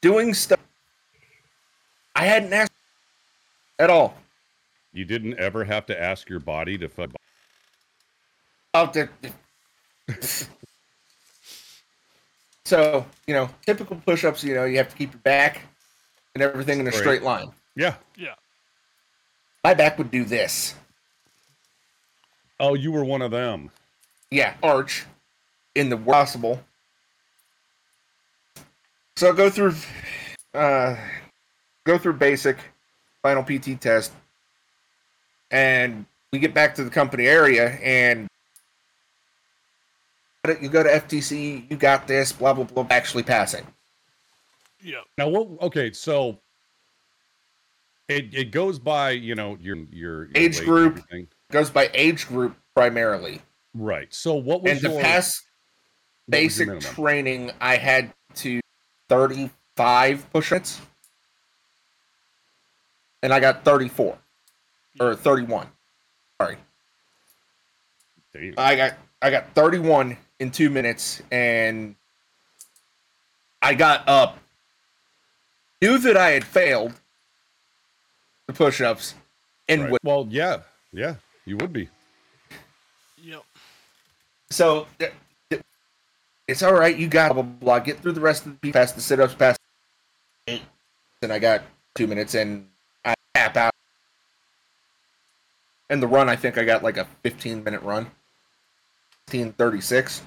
Doing stuff I hadn't asked at all. You didn't ever have to ask your body to fuck. out there. so you know, typical push-ups. You know, you have to keep your back and everything in a Straight. straight line. Yeah. Yeah. My back would do this. Oh, you were one of them. Yeah, arch in the possible. So I'll go through, uh, go through basic, final PT test, and we get back to the company area, and you go to FTC, you got this, blah blah blah. Actually passing. Yeah. Now, what? Okay, so it it goes by you know your your, your Age weight and group. Goes by age group primarily. right? So what was and to your pass what basic training, I had to 35 push-ups, and I got 34 or 31. Sorry, Damn. I got I got 31 in two minutes, and I got up. Knew that I had failed the push-ups, and Right. Well, yeah, yeah, you would be. Yep. So th- th- it's all right. You got blah, blah, blah. Get through the rest of the past the sit ups, past eight. And I got two minutes and I tap out. And the run, I think I got like a 15 minute run. 1536.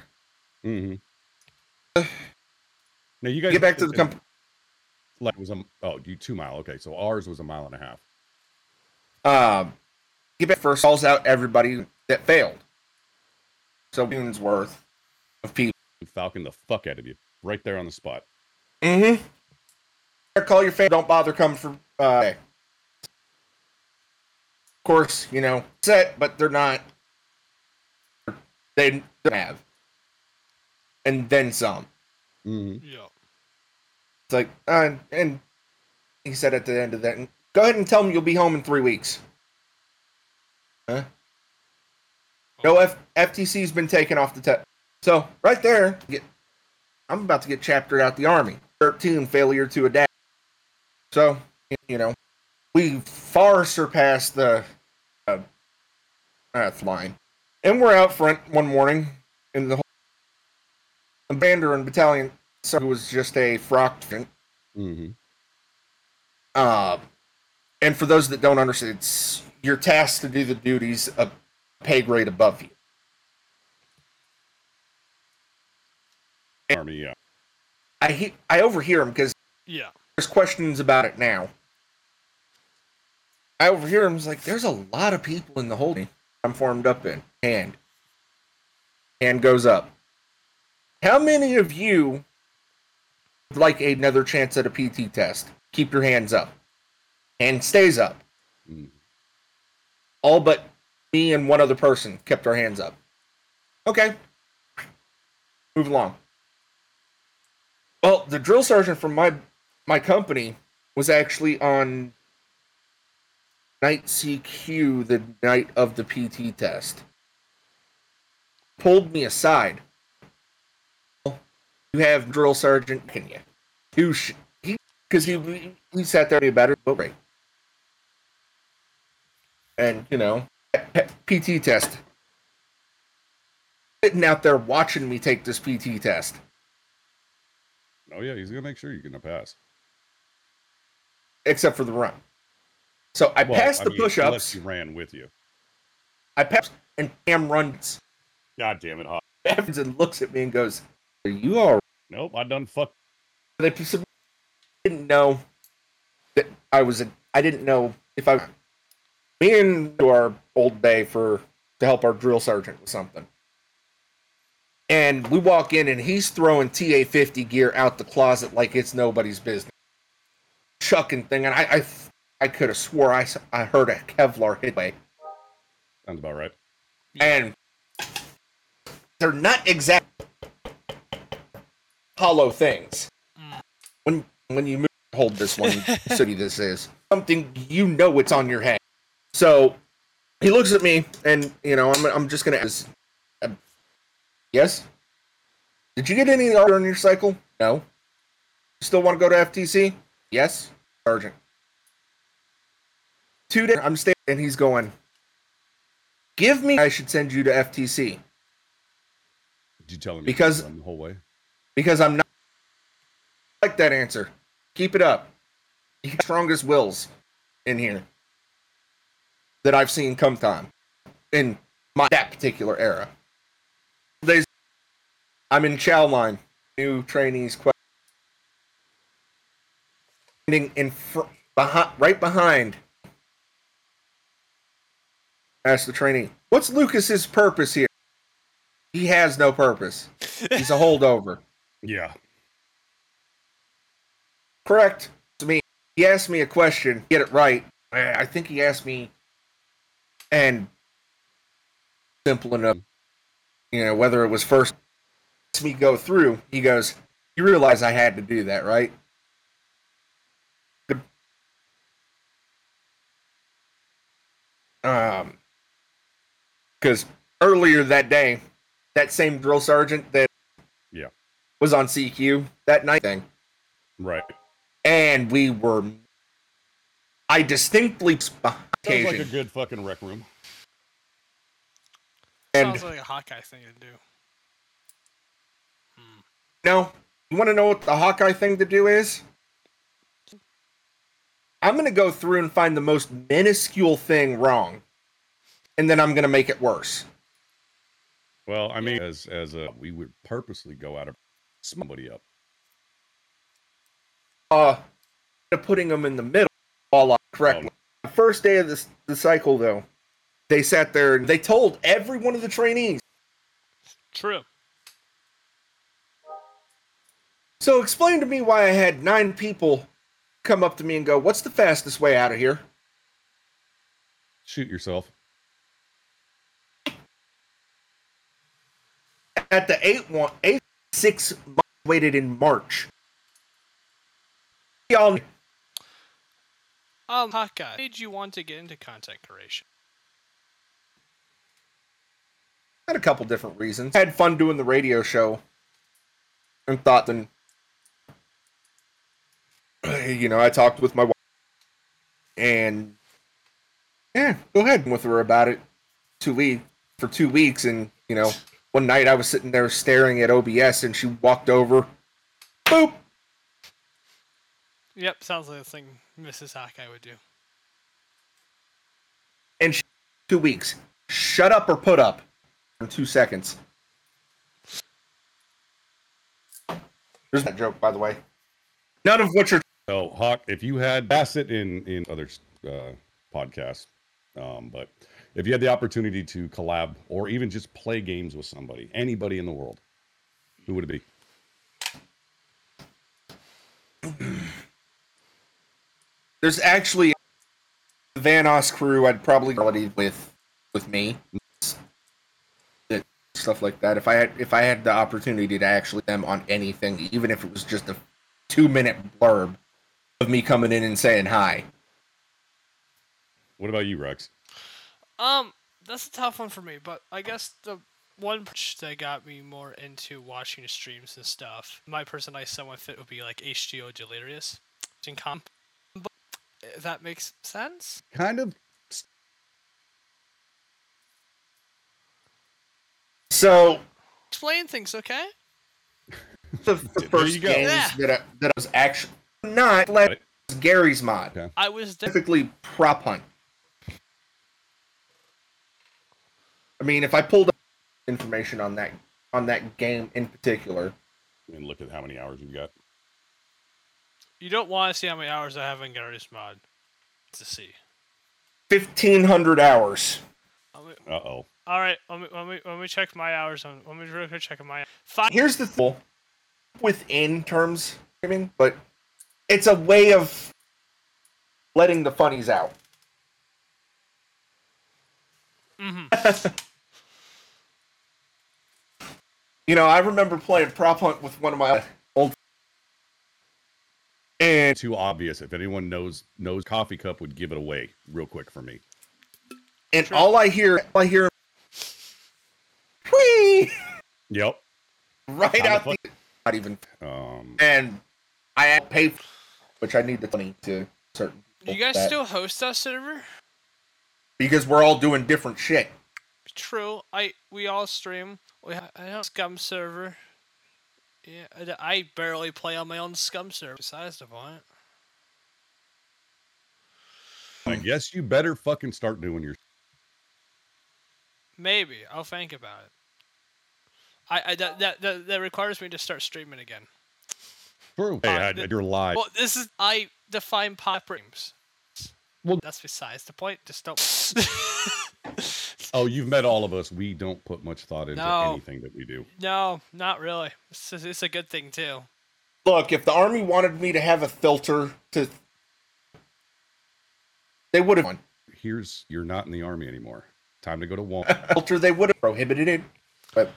Mm-hmm. Now you guys Get back to the company. Like it was a oh you two mile. Okay, so ours was a mile and a half. Um, get back first, calls out everybody that failed. So, Beans worth of people. Falcon the fuck out of you right there on the spot. Mm hmm. Call your family. Don't bother coming for. Uh, of course, you know, set, but they're not. They don't have. And then some. Mm-hmm. Yep. It's like, uh, and he said at the end of that, go ahead and tell them you'll be home in three weeks. Huh? No F- FTC's been taken off the test. So right there, get, I'm about to get chaptered out the army. 13 failure to adapt. So you know, we far surpassed the uh, uh, line, and we're out front one morning in the whole bander and battalion. So it was just a frock. Mm-hmm. Uh, and for those that don't understand, it's you're tasked to do the duties of pay grade above you. Army, yeah. I he- I overhear him because Yeah. there's questions about it now. I overhear him. He's like, "There's a lot of people in the holding I'm formed up in." Hand. Hand goes up. How many of you would like another chance at a PT test? Keep your hands up. Hand stays up. Mm. All but me and one other person kept our hands up. Okay. Move along. Well, the drill sergeant from my my company was actually on night CQ the night of the PT test. Pulled me aside. You have drill sergeant, can you? He because he he sat there about it. And you know, PT test. Sitting out there watching me take this PT test. Oh yeah, he's gonna make sure you're gonna pass. except for the run. So I Well, passed I the mean, unless push-ups. He ran with you. I passed, and Cam runs God damn it, Hawk. Evans and looks at me and goes, "Are you all right? Nope, I done fuck. They didn't know that I was. A, I didn't know if I. Me and to our old bay for to help our drill sergeant with something. And we walk in and he's throwing TA50 gear out the closet like it's nobody's business. chucking thing, and I I, I could have swore I, I heard a Kevlar hit way, Sounds about right. and they're not exact hollow things. When when you move, hold this one city, this is something you know it's on your head. So he looks at me, and you know I'm I'm just gonna ask. uh, yes. Did you get any order on your cycle? No. Still want to go to FTC? Yes, Sergeant. Two days. I'm staying, and he's going. Give me. I should send you to FTC Did you tell him Because- the whole way? because I'm not I like that answer. Keep it up. You got strongest wills in here that I've seen come time in my that particular era. There's, I'm in chow line. New trainees que- standing in front, behind, right behind. Ask the trainee, "What's Lucas's purpose here?" He has no purpose. He's a holdover. Yeah. Correct. To me, he asked me a question. Get it right. I I think he asked me, and simple enough. You know whether it was first me go through. He goes, "You realize I had to do that, right?" Um, because earlier that day, that same drill sergeant that Yeah. was on CQ that night thing Right. and we were I distinctly behind Sounds like a good fucking rec room. and Sounds like a Hawkeye thing to do. no you want to know what the Hawkeye thing to do is I'm gonna go through and find the most minuscule thing wrong and then I'm gonna make it worse Well, I mean, as as a we would purposely go out of somebody up. uh putting them in the middle all up correctly the first day of this the cycle though they sat there and they told every one of the trainees True. So explain to me why I had nine people come up to me and go, "What's the fastest way out of here?" Shoot yourself. At the eight one eight six months waited in March. Y'all Um, Hawkeye, what made you want to get into content creation? had a couple different reasons. had fun doing the radio show, and thought then, you know, I talked with my wife, and yeah, go ahead with her about it. Two week for two weeks, and you know, one night I was sitting there staring at OBS, and she walked over, boop. Yep, sounds like a thing Mrs. Hawkeye would do. and sh- two weeks. Shut up or put up in two seconds. There's that joke, by the way. None of which are So, Hawk, if you had Bassett in in other uh, podcasts, um, but if you had the opportunity to collab or even just play games with somebody, anybody in the world, who would it be? There's actually Vanoss crew. I'd probably already with with me, stuff like that. If I had if I had the opportunity to actually them on anything, even if it was just a two minute blurb of me coming in and saying hi. What about you, Rex? Um, that's a tough one for me, but I guess the one that got me more into watching streams and stuff, my personalized someone fit would be like H2O Delirious in comp. But if that makes sense? Kind of. So Explain things, okay? the, the first you games Yeah. that I, that I was actually not let Garry's mod, Okay. I was there. specifically prop hunt. I mean, if I pulled up information on that on that game in particular, And look at how many hours you've got. You don't want to see how many hours I have in Garry's mod to see. fifteen hundred hours. Let Uh oh. All right, let me, let me let me check my hours on. Let me real quick check my five. Here's the thing within terms, I mean, but it's a way of letting the funnies out. Mm-hmm. You know, I remember playing prop hunt with one of my old and Too obvious. If anyone knows knows coffee cup would give it away real quick for me. and all I hear all I hear Whee! Yep. right How out the the not even Um and I had to pay for, which I need the money to certain Do you guys that- still host that server? because we're all doing different shit. True. I we all stream. We have, I have scum server. Yeah, I barely play on my own scum server. Besides the point. I guess you better fucking start doing your Maybe I'll think about it. I, I that, that that that requires me to start streaming again. true. Hey, Uh, I, you're live. Well, this is I define pop streams. Well- that's besides the point. Just don't. Oh, you've met all of us. We don't put much thought into No. anything that we do. no, not really. It's, it's a good thing too. Look, if the army wanted me to have a filter to they would have Here's you're not in the army anymore. Time to go to Walmart. filter they would have prohibited it. But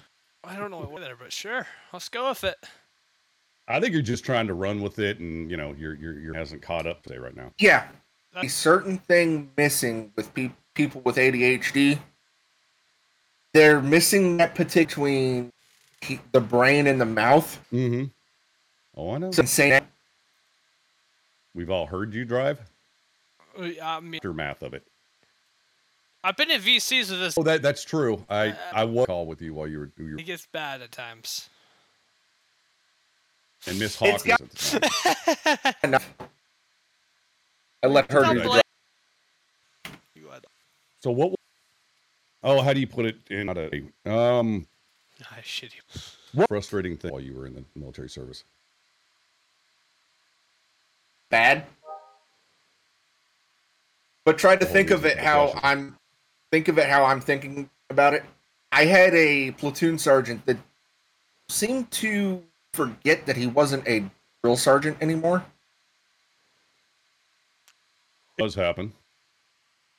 I don't know what there, but sure, let's go with it. I think you're just trying to run with it, and you know you're you're, you're hasn't caught up today right now. yeah, a certain thing missing with pe- people with ADHD. They're missing that particular between the brain and the mouth. Mm-hmm. Oh, I know. It's insane. We've all heard you drive. We- I mean, Aftermath of it. I've been in VCs with this. Oh, that that's true. I Uh, I was call with you while you were you were It gets bad at times. and Miss It's Hawkins got- at the time. Enough. I let her Don't the blame- drive. So what? Oh, how do you put it in? Not a um I shit you. what frustrating thing while you were in the military service? bad. But try to Oh, think of this it is how question. I'm think of it how I'm thinking about it. I had a platoon sergeant that seemed to forget that he wasn't a drill sergeant anymore. Does happen.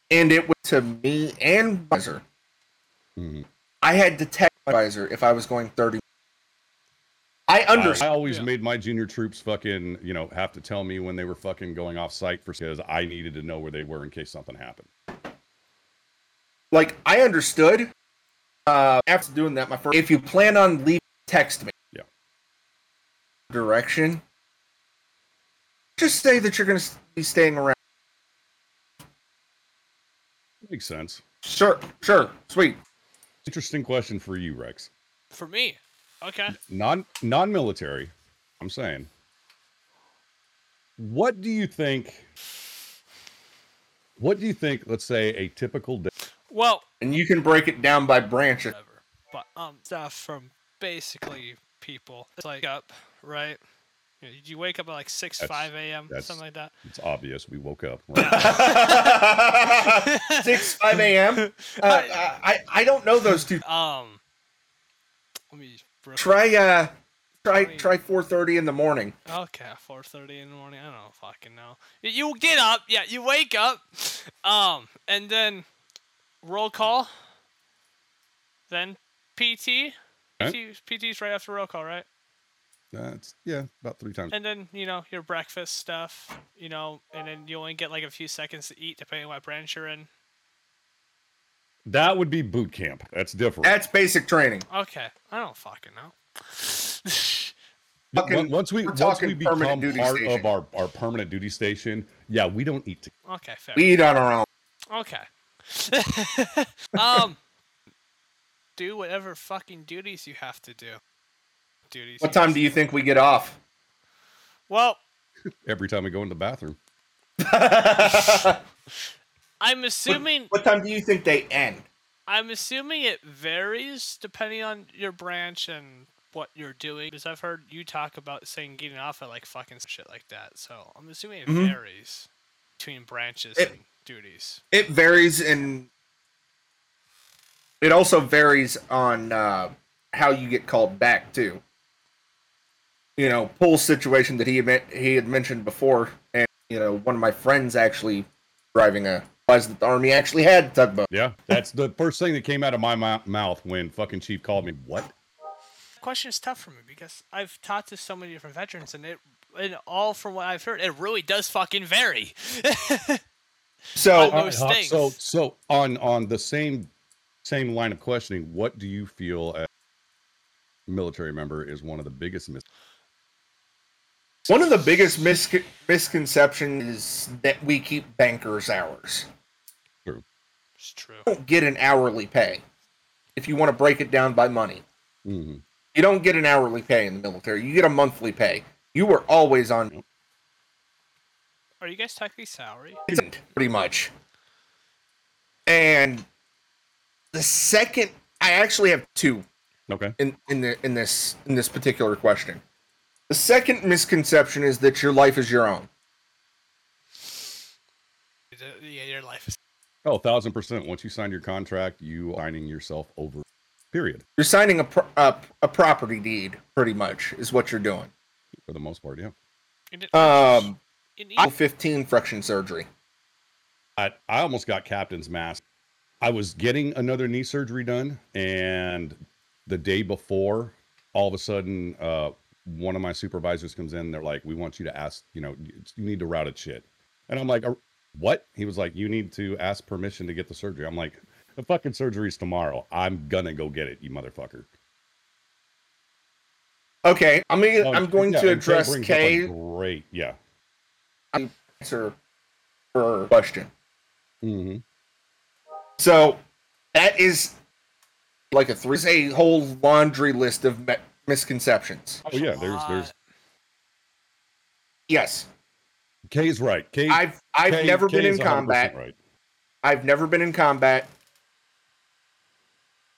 And it was to me and advisor. Mhm. I had to text my advisor if I was going 30. I I, understand. I always Yeah. made my junior troops fucking you know have to tell me when they were fucking going off site for because I needed to know where they were in case something happened. like I understood. Uh, after doing that, my first, if you plan on leaving, text me. Yeah. Direction. Just say that you're going to be staying around. Makes sense. Sure, sure, sweet. Interesting question for you, Rex. For me. Okay. Non non military. I'm saying. What do you think? What do you think? Let's say a typical day. Well, And you can break it down by branch. whatever. But um, stuff from basically people. It's like up, right? You, know, you wake up at like six, That's- five a.m. something like that. It's obvious we woke up. Six, five a.m. Uh, I I don't know those two. Um, let me. Try uh, try Twenty. try four thirty in the morning. Okay, four thirty in the morning. I don't fucking know. Y- You get up, yeah. You wake up, um, and then roll call. Then PT. Okay. PT PT's right after roll call, right? That's yeah, about three times. And then you know your breakfast stuff, you know, and then you only get like a few seconds to eat depending on what branch you're in. That would be boot camp. That's different. That's basic training. Okay, I don't fucking know. Fucking- once we once we become part station. of our, our permanent duty station, yeah, we don't eat. To, okay, fair. We eat on our own. Okay. um, do whatever fucking duties you have to do. Duties. What time do you think we get off? Well, every time we go in the bathroom. I'm assuming What time do you think they end? I'm assuming it varies depending on your branch and what you're doing. Because I've heard you talk about saying getting off at like fucking shit like that. So I'm assuming it Mhm. varies between branches It- and duties. It varies in. It also varies on uh, how you get called back too. You know, Paul's situation that he had, he had mentioned before, and you know, one of my friends actually driving a realized that the army actually had a tugboat. Yeah, that's the first thing that came out of my mou- mouth when fucking chief called me. What? question is tough for me because I've talked to so many different veterans, and it, and all from what I've heard, it really does fucking vary. So All All those right, So, so on on the same same line of questioning, what do you feel as a military member is one of the biggest mis- one of the biggest misc- misconceptions is that we keep bankers' hours. True. It's true. You don't get an hourly pay. If you want to break it down by money, Mhm. you don't get an hourly pay in the military. You get a monthly pay. You were always on Are you guys technically salary? pretty much. And the second, I actually have two Okay. in in the in this in this particular question. The second misconception is that your life is your own. Yeah, your life is. Oh, thousand percent. Once you sign your contract, you are signing yourself over. Period. You're signing a pro- a, a property deed, pretty much, is what you're doing. For the most part, yeah. In, Um, in, I 15 friction surgery. I, I almost got captain's mast. I was getting another knee surgery done, and the day before, all of a sudden, uh, one of my supervisors comes in. They're like, "We want you to ask. You know, you need to route a shit." And I'm like, "Uh, "What?" He was like, "You need to ask permission to get the surgery." I'm like, "The fucking surgery's tomorrow. I'm gonna go get it, you motherfucker." Okay, I'm gonna, Oh, I'm going yeah, to address brings up a Kay Great, yeah. answer her question. hmm So that is like a three, a whole laundry list of me- misconceptions. Oh yeah, there's there's Yes, Kay's right. Kay, I've I've Kay- never been in combat. Right. I've never been in combat.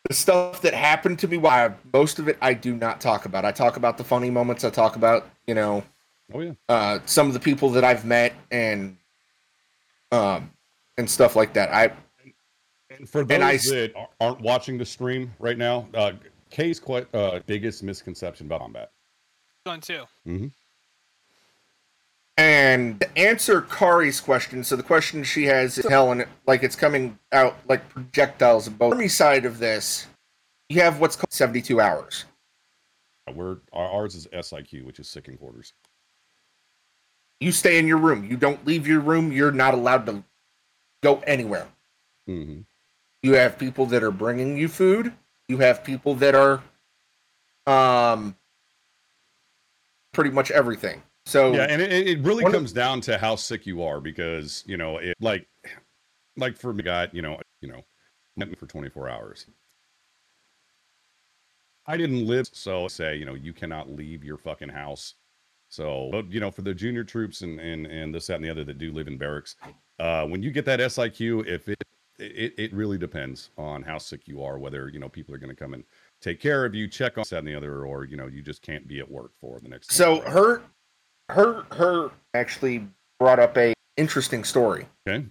The stuff that happened to me, why most of it I do not talk about. I talk about the funny moments. I talk about you know Oh yeah. uh, some of the people that I've met and um and stuff like that. I And for those And I that aren't watching the stream right now, uh, Kay's quite uh, biggest misconception about combat. One too. Mm-hmm. and to answer Kari's question, so the question she has is Helen, like it's coming out like projectiles of both. Army side of this, you have what's called 72 hours. We're ours is SIQ, which is sick in quarters. You stay in your room. You don't leave your room. You're not allowed to go anywhere. Mm-hmm. You have people that are bringing you food. You have people that are, um, pretty much everything. So Yeah, and it, it really One of- comes down to how sick you are because you know it like like for me, got you know you know for 24 hours. I didn't live, so say you know you cannot leave your fucking house. So but, you know for the junior troops and and and this that and the other that do live in barracks, uh, when you get that SIQ, if it it, it really depends on how sick you are, whether you know people are going to come and take care of you, check on this, that and the other, or you know you just can't be at work for the next. so 24 her, her, her actually brought up a interesting story. okay,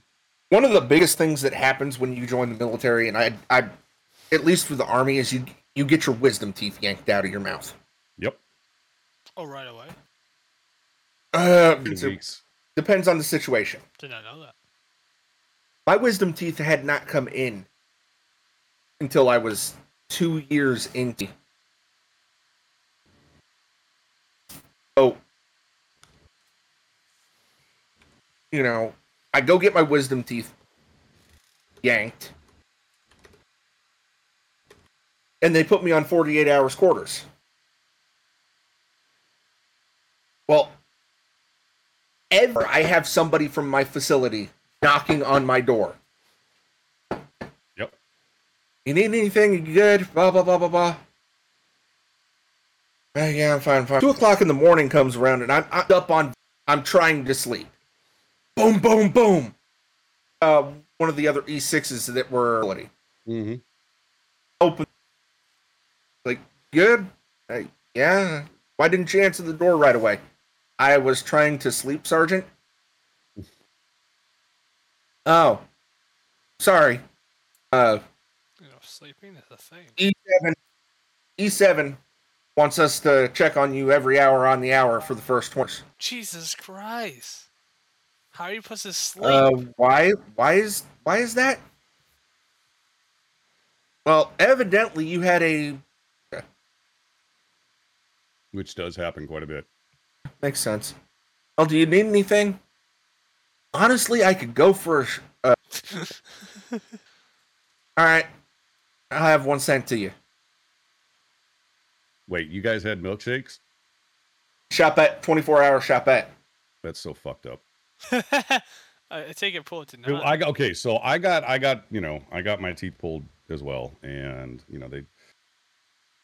one of the biggest things that happens when you join the military, and I, I, at least for the army, is you you get your wisdom teeth yanked out of your mouth. yep, Oh, right away. Uh, two weeks. depends on the situation. Did not know that. My wisdom teeth had not come in until I was two years into. Oh, you know, I go get my wisdom teeth yanked, and they put me on forty-eight hours quarters. Well, ever I have somebody from my facility knocking on my door. Yep. You need anything? You good? Blah blah blah blah blah. Uh, yeah, I'm fine, fine. Two o'clock in the morning comes around, and I'm, I'm up on. I'm trying to sleep. Boom, boom, boom. Uh, one of the other E6s that were Mm-hmm. open. Like, good? Uh, yeah. Why didn't you answer the door right away? I was trying to sleep, Sergeant. Oh, sorry. Uh, You know, sleeping is a thing. E7 E7 wants us to check on you every hour on the hour for the first 20. Jesus Christ. How are you supposed to sleep? Uh, why? Why is why is that? Well, evidently you had a which does happen quite a bit. makes sense. Well, do you need anything? Honestly, I could go for a. Sh- uh... All right, I'll have one cent to you. Wait, you guys had milkshakes? Shop at twenty four hour shop at. That's so fucked up. I take it pull it to Dude, not. I got okay, so I got I got you know I got my teeth pulled as well, and you know they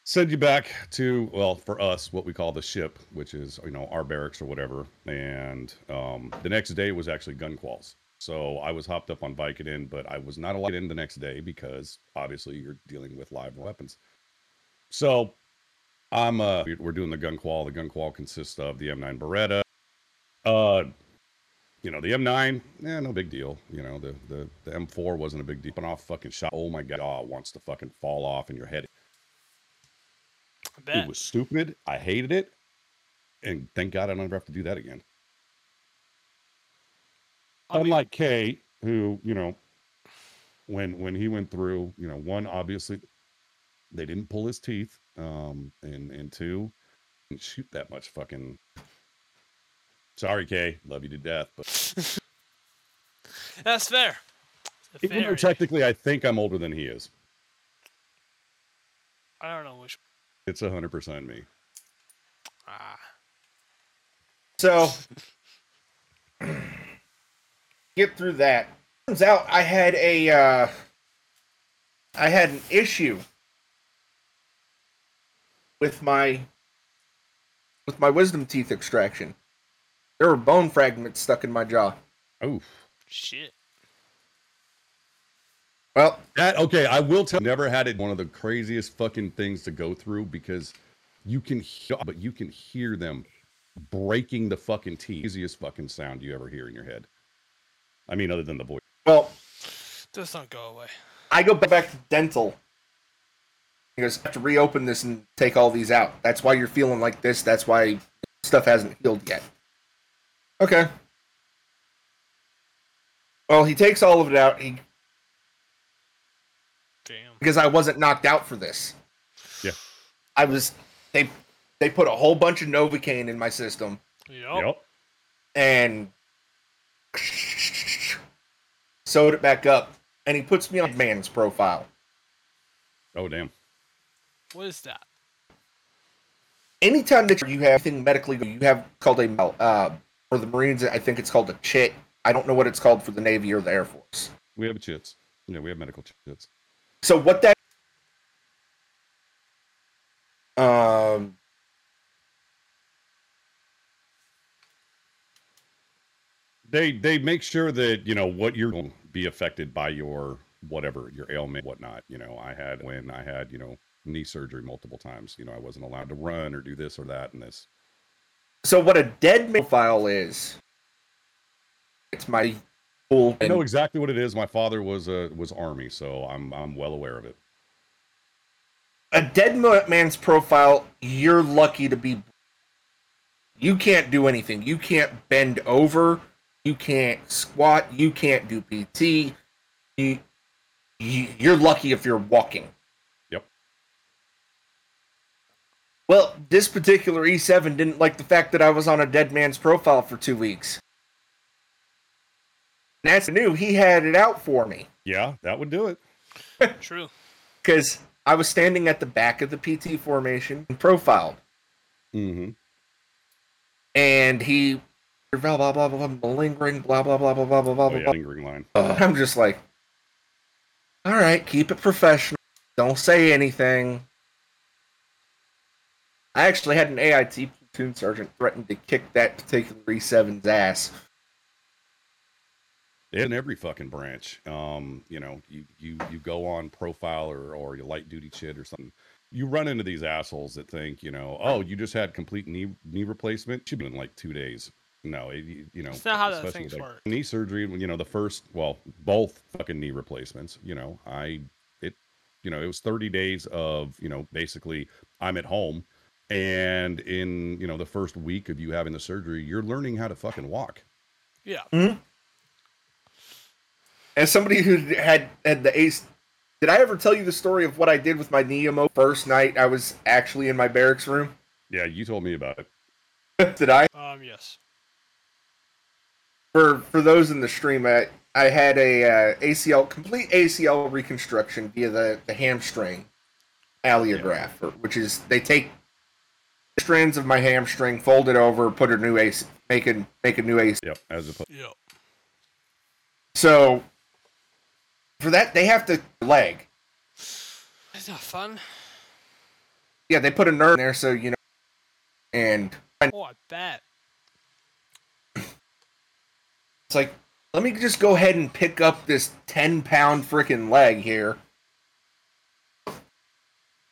send you back to well for us what we call the ship, which is you know our barracks or whatever, and um, the next day was actually gun quals. So I was hopped up on Vicodin, but I was not allowed in the next day because obviously you're dealing with live weapons. So I'm uh we're doing the gun qual. The gun qual consists of the M9 Beretta, uh you know, the M9, yeah, no big deal. You know, the the, the M4 wasn't a big deal. But off fucking shot. Oh my god, wants to fucking fall off in your head. It was stupid. I hated it. And thank God I don't ever have to do that again. I Unlike Kay, who, you know, when when he went through, you know, one, obviously they didn't pull his teeth. Um, and and two, didn't shoot that much fucking Sorry, Kay. Love you to death. But that's fair. Even though technically I think I'm older than he is. I don't know which. It's hundred percent me. Ah, So get through that. Turns out I had a uh, I had an issue with my with my wisdom teeth extraction. There were bone fragments stuck in my jaw. Oh, shit. Well, that okay. I will tell. Never had it. One of the craziest fucking things to go through because you can, hear, but you can hear them breaking the fucking teeth. Easiest fucking sound you ever hear in your head. I mean, other than the voice. well, Does not go away. I go back to dental. He goes, have to reopen this and take all these out. That's why you're feeling like this. That's why stuff hasn't healed yet. Okay. Well, he takes all of it out. He Damn. because I wasn't knocked out for this. Yeah. I was. They they put a whole bunch of novocaine in my system Yup. Yep. and sewed it back up. And he puts me on man's profile. Oh damn. What is that? anytime that you have anything medically, you have called a uh, for the Marines. I think it's called a chit. I don't know what it's called for the Navy or the Air Force. We have chits. Yeah, we have medical chits. So what that um They they make sure that you know what you're going to be affected by your whatever your ailment, whatnot. You know, I had when I had you know knee surgery multiple times. You know, I wasn't allowed to run or do this or that and this. so what a dead man profile is. It's my full I know exactly what it is. My father was uh, was army, so I'm I'm well aware of it. a dead man's profile. You're lucky to be. You can't do anything. You can't bend over. You can't squat. You can't do PT. You, you you're lucky if you're walking. Yep. Well, this particular E7 didn't like the fact that I was on a dead man's profile for two weeks. And that's new. He had it out for me Yeah, that would do it. True. because I was standing at the back of the PT formation and profiled. Mm-hmm. and he blah blah blah blah blah lingering blah blah blah blah blah blah blah Oh, yeah, blah. lingering line. Ugh, I'm just like, all right, keep it professional. Don't say anything. I actually had an AIT platoon sergeant threaten to kick that particular E7's ass. In every fucking branch. Um, you know, you you you go on profile or or your light duty shit or something. You run into these assholes that think, you know, oh, you just had complete knee knee replacement. Should be in like two days. No, it, you you know, It's not how that especially things with, work. Knee surgery, you know, the first, well, both fucking knee replacements. You know, I it, you know, it was thirty days of, you know, basically I'm at home, and in you know the first week of you having the surgery, you're learning how to fucking walk Yeah. As somebody who had had the ace, did I ever tell you the story of what I did with my Nemo first night I was actually in my barracks room? Yeah, you told me about it. did I? Um. Yes. For for those in the stream, I, I had a uh, ACL complete ACL reconstruction via the the hamstring allograft, or- which is they take strands of my hamstring, fold it over, put a new ace make a make a new ace Yep. As opposed. Yep. So for that, they have to leg. It's not fun. Yeah, they put a nerve in there, so you know, and Oh, I bet. it's like, let me just go ahead and pick up this ten pound freaking leg here,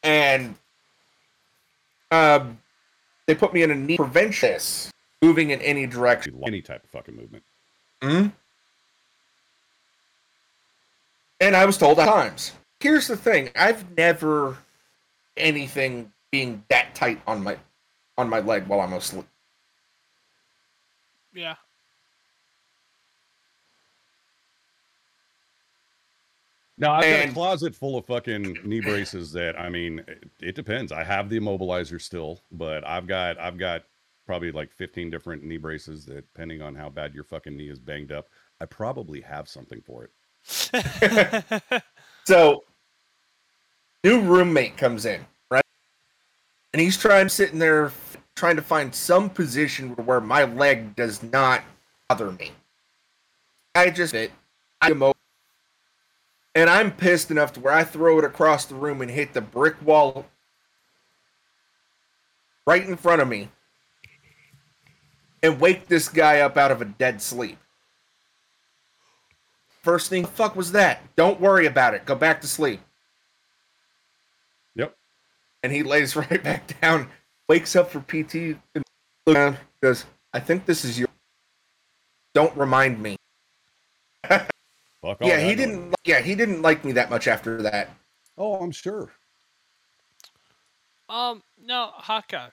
and um, they put me in a knee prevention this moving in any direction. Any type of fucking movement. Hmm? And I was told at times. Here's the thing: I've never anything being that tight on my on my leg while I'm asleep. Yeah. No, I've got a closet full of fucking knee braces that I mean, it, it depends. I have the immobilizer still, but I've got I've got probably like 15 different knee braces that depending on how bad your fucking knee is banged up, I probably have something for it. So, new roommate comes in, right? And he's trying sitting there trying to find some position where my leg does not bother me. I just it. I am o- and I'm pissed enough to where I throw it across the room and hit the brick wall right in front of me and wake this guy up out of a dead sleep. First thing, fuck was that? Don't worry about it. Go back to sleep. Yep. And he lays right back down, wakes up for PT, and looks around, goes, I think this is your. Don't remind me. Fuck all yeah, he didn't. li- Yeah, he didn't like me that much after that. Oh, I'm sure. Um, no, Haka.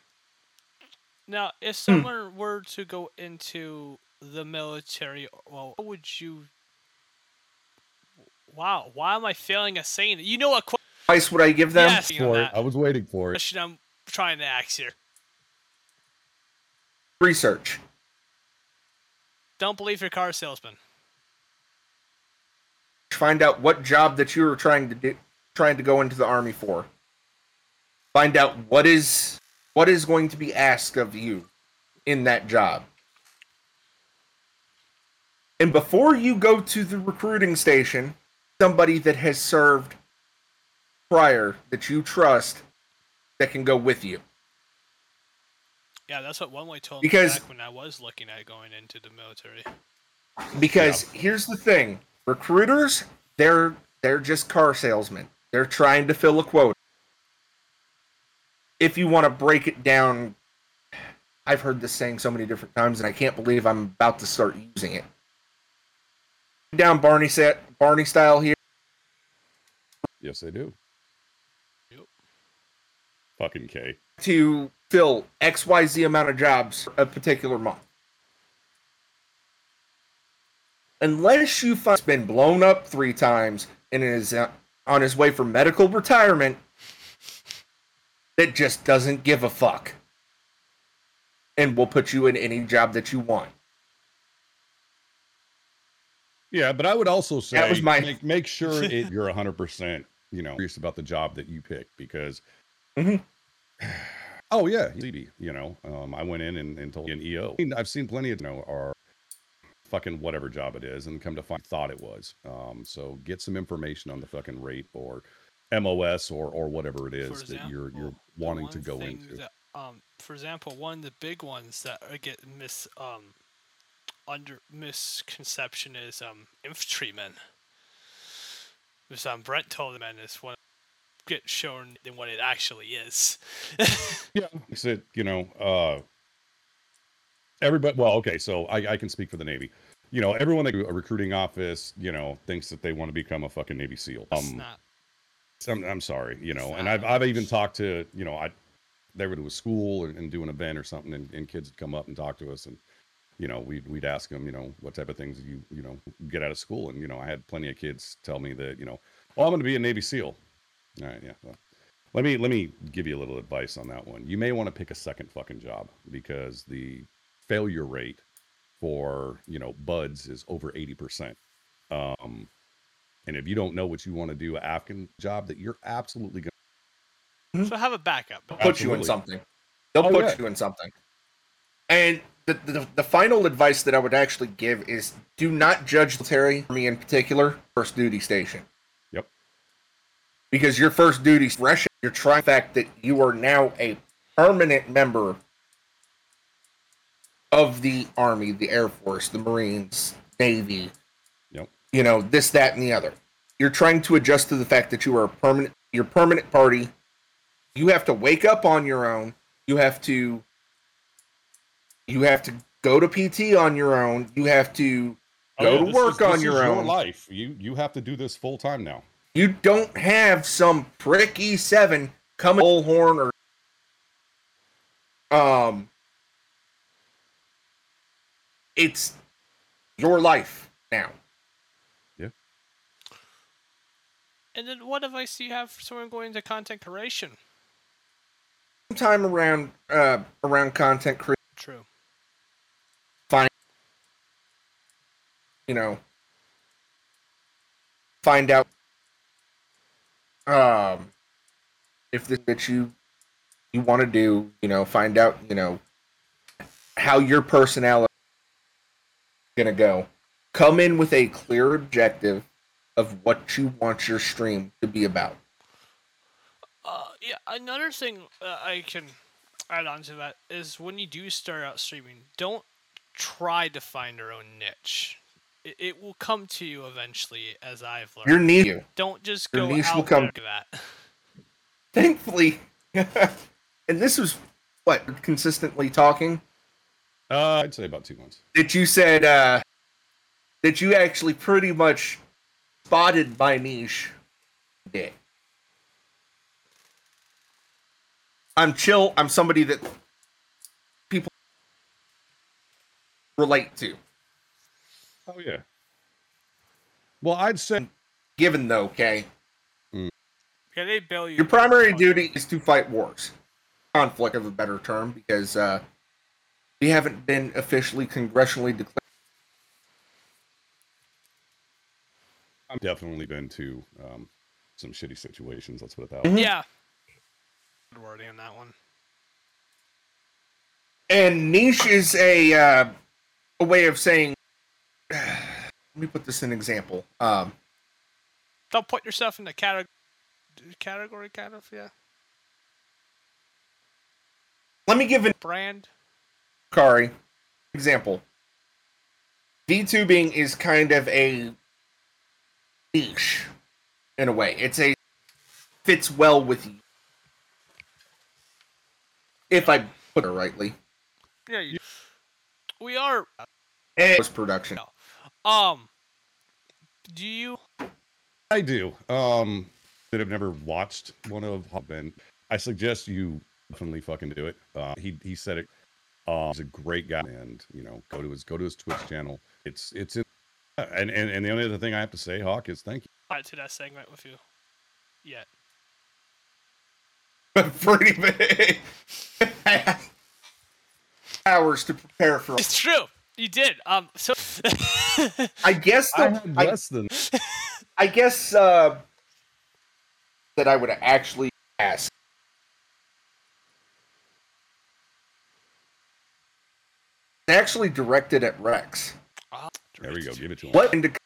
Now, if Hmm. someone were to go into the military, well, what would you? Wow, why am I failing at saying it? You know what Advice would I give them? Yes. For it. I was waiting for it. question I'm trying to ask here? Research. Don't believe your car salesman. Find out what job that you were trying to do, trying to go into the army for. Find out what is what is going to be asked of you in that job. And before you go to the recruiting station, somebody that has served prior that you trust that can go with you. Yeah, that's what one way told Because- me back when I was looking at going into the military. Because here's the thing, recruiters, they're they're just car salesmen. They're trying to fill a quota. If you want to break it down, I've heard this saying so many different times, and I can't believe I'm about to start using it. Down Barney set Barney style here. Yes, they do. Yep. Fucking K. to fill XYZ amount of jobs a particular month. Unless you find it's been blown up three times and is uh, on his way for medical retirement, that just doesn't give a fuck. And will put you in any job that you want. Yeah, but I would also say That was my- make, make sure it, you're 100%, you know, serious about the job that you pick because, Mhm. oh, yeah, CD, you know, um, I went in and, and told an EO. I mean, I've seen plenty of, you know, our fucking whatever job it is and come to find thought it was. Um, so get some information on the fucking rate or MOS or, or whatever it is that you're, you're wanting to go into. that, um, for example, one of the big ones that are get mis um under misconception is um infantrymen. Because um Brent told them and it's one get shown than what it actually is. Yeah, it's it. You know, uh, everybody. Well, okay, so I, I can speak for the Navy. You know, everyone that a recruiting office, you know, thinks that they want to become a fucking Navy SEAL. It's Um, not. I'm, I'm sorry, you know, and. I've I've even talked to you know I they were to a school and, and do an event or something, and, and kids would come up and talk to us, and you know, we'd we'd ask them, you know, what type of things you you know get out of school, and you know, I had plenty of kids tell me that, you know, oh, I'm going to be a Navy SEAL. All right, yeah. Well, let me let me give you a little advice on that one. You may want to pick a second fucking job because the failure rate for you know BUD/S is over eighty percent. Um, and if you don't know what you want to do, a Afghan job that you're absolutely going So have a backup. They'll put you in something. They'll Oh, put yeah. you in something. And the, the the final advice that I would actually give is do not judge the military, me in particular, first duty station. Yep. Because your first duty fresh, you're trying the fact that you are now a permanent member of the Army, the Air Force, the Marines, Navy, Yep. you know, this, that, and the other. You're trying to adjust to the fact that you are a permanent your permanent party. You have to wake up on your own. You have to you have to go to PT on your own. You have to Oh, go yeah, to work is- on this your is own. life. You you have to do this full time now. You don't have some prick E7 coming bullhorn or um it's your life now. Yeah. And then what advice do you have for someone going into content creation? Sometime around uh around content creation, True. You know, find out um if this that you you want to do, you know, find out, you know, how your personality is gonna go. Come in with a clear objective of what you want your stream to be about. Uh, yeah, another thing uh, I can add on to that is when you do start out streaming, don't try to find your own niche. It, it will come to you eventually, as I've learned. Your niche, don't just your go niche out will come- there to that. Thankfully, and this was what consistently talking. Uh, I'd say about two months. that you said uh, that you actually pretty much spotted my niche. Did. I'm chill. I'm somebody that people relate to. Oh yeah. Well, I'd say Given though, okay, Yeah, they bail you. your primary duty is to fight wars, conflict of a better term, because uh, we haven't been officially congressionally declared. I've definitely been to um, some shitty situations. Let's put it that way. Yeah. Good wording on that one. And niche is a uh, a way of saying. Let me put this in example. Um, Don't put yourself in the category. Category, kind of, yeah. let me give a Brand. Kari example. VTubing is kind of a niche in a way. It's a fits well with you. If I put it rightly. Yeah, you, we are. And post production. No. Um. Do you? I do. Um, that have never watched one of Ben. I suggest you definitely fucking do it. Uh, he he said it. Uh, he's a great guy, and you know, go to his go to his Twitch channel. It's it's in, and and and the only other thing I have to say, Hawk, is thank you. Not to that segment with you. Yet. Pretty big. Hours to prepare for. It's true. You did. Um. So. I guess I the, had I, less than I guess uh, that I would actually ask. Actually directed at Rex. Ah, there we go. Give it to him. What ind-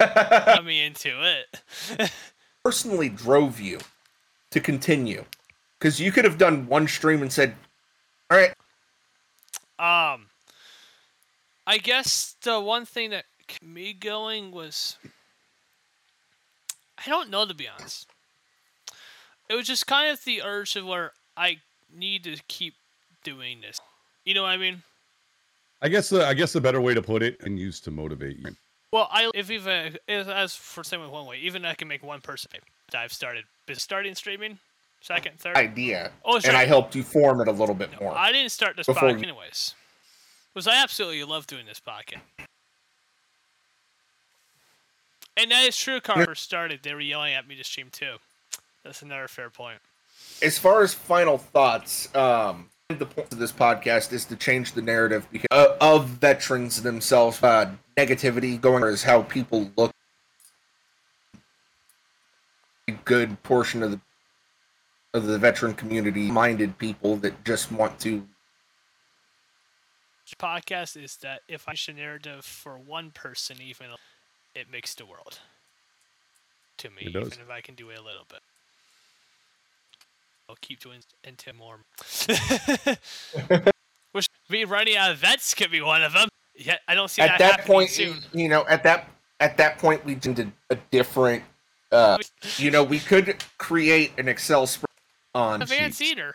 Got me into it. personally drove you to continue? Because you could have done one stream and said, "All right, Um, I guess the one thing that kept me going was I don't know to be honest. It was just kind of the urge of where I need to keep doing this. You know what I mean? I guess the I guess the better way to put it and used to motivate you. Well, I if even if, as for saying with one way, even I can make one person. I've started starting streaming, second, third. idea," Oh, and. I helped you form it a little bit No, more. I didn't start this Before back you- anyways. Was I absolutely love doing this podcast. And that is true. Carver started. They were yelling at me to stream too. That's another fair point. As far as final thoughts, um, the point of this podcast is to change the narrative because uh, of veterans themselves. Uh, negativity going is how people look. A good portion of the of the veteran community minded people that just want to podcast is that if I change the narrative for one person, even it makes the world to me, It does. even if I can do it a little bit. I'll keep doing until more. Which me running out of vets could be one of them. Yeah, I don't see at that, that happening point soon. you know at that at that point we did a different uh you know we could create an excel spreadsheet on a Van sheets. Eater.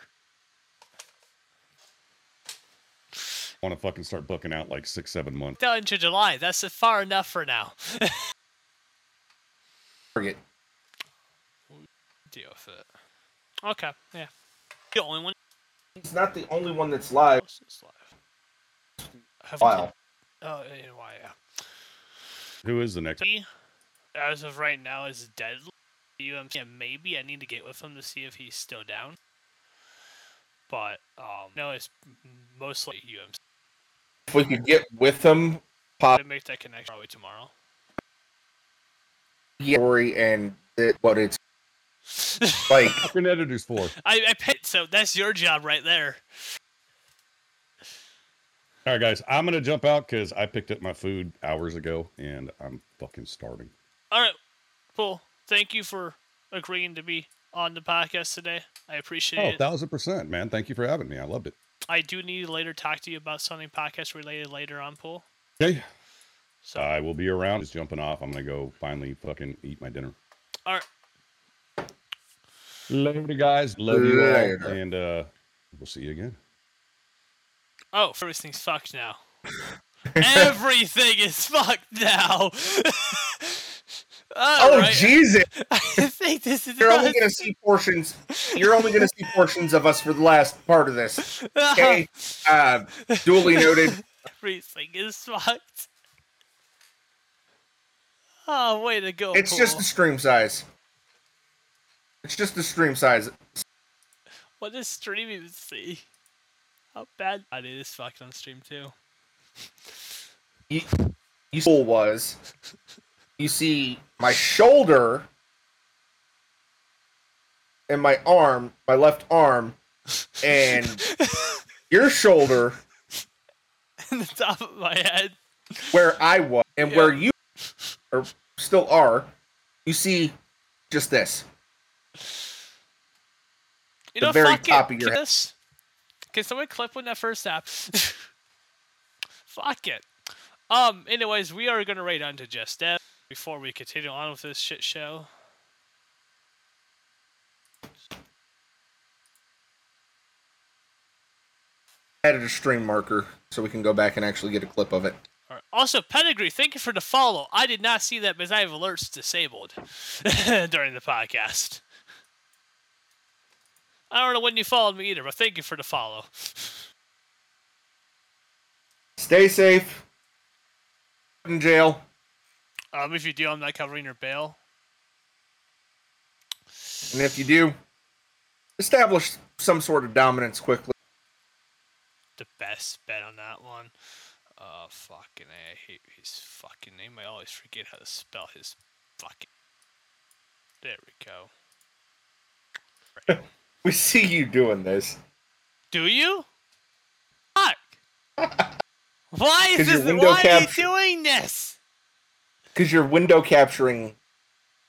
Want to fucking start booking out like six, seven months. Down to July. That's far enough for now. target. Deal with it. Okay, yeah. The only one He's not the only one that's live. else is live. Have we- While Oh, yeah, why? Yeah. Who is the next? As of right now, is dead. UMC. and maybe I need to get with him to see if he's still down. But um, no, it's mostly UMC. If we could get with them, pop make that connection probably tomorrow. Yeah, story and it, what it's like. Fucking editors for. I, I paid, so that's your job right there. All right, guys, I'm gonna jump out because I picked up my food hours ago and I'm fucking starving. All right, cool. Thank you for agreeing to be on the podcast today. I appreciate Oh, it. thousand percent, man. Thank you for having me. I loved it. I do need to later talk to you about something podcast related later on, Pool. Okay, So, I will be around. Just jumping off. I'm gonna go finally fucking eat my dinner. all right. Later, guys. Love you all, and uh, we'll see you again. Oh, everything's fucked now. Everything is fucked now. Oh Alright, Jesus! I think this is You're only gonna see portions. You're only gonna see portions of us for the last part of this. Okay. Uh, duly noted. Everything is fucked. Oh, way to go! It's just the stream size. It's just the stream size. what does streaming see? How bad I did is fucked on stream too. You, you was. You see my shoulder and my arm, my left arm, and your shoulder and the top of my head. where I was and Yeah. where you or still are. You see just this. You The know, very fuck top it. of your head. this? Can someone clip when that first app? fuck it. Um. Anyways, we are gonna rate on to just that before we continue on with this shit show. Added a stream marker so we can go back and actually get a clip of it. Also, Pedigree, thank you for the follow. I did not see that because I have alerts disabled during the podcast. I don't know when you followed me either, but thank you for the follow. Stay safe. In jail. Um, if you do, I'm not covering your bail. And if you do, establish some sort of dominance quickly. the best bet on that one. Uh, fucking A. I hate his fucking name. I always forget how to spell his fucking. There we go. We see you doing this. Do you? Fuck. Why is this? window Why are you doing this? Because you're window capturing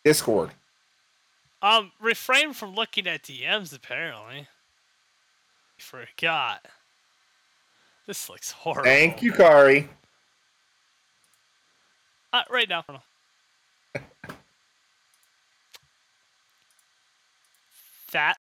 Discord. Um, refrain from looking at DMs. Apparently. Forgot. This looks horrible. Thank you, Kari. Uh, right now. that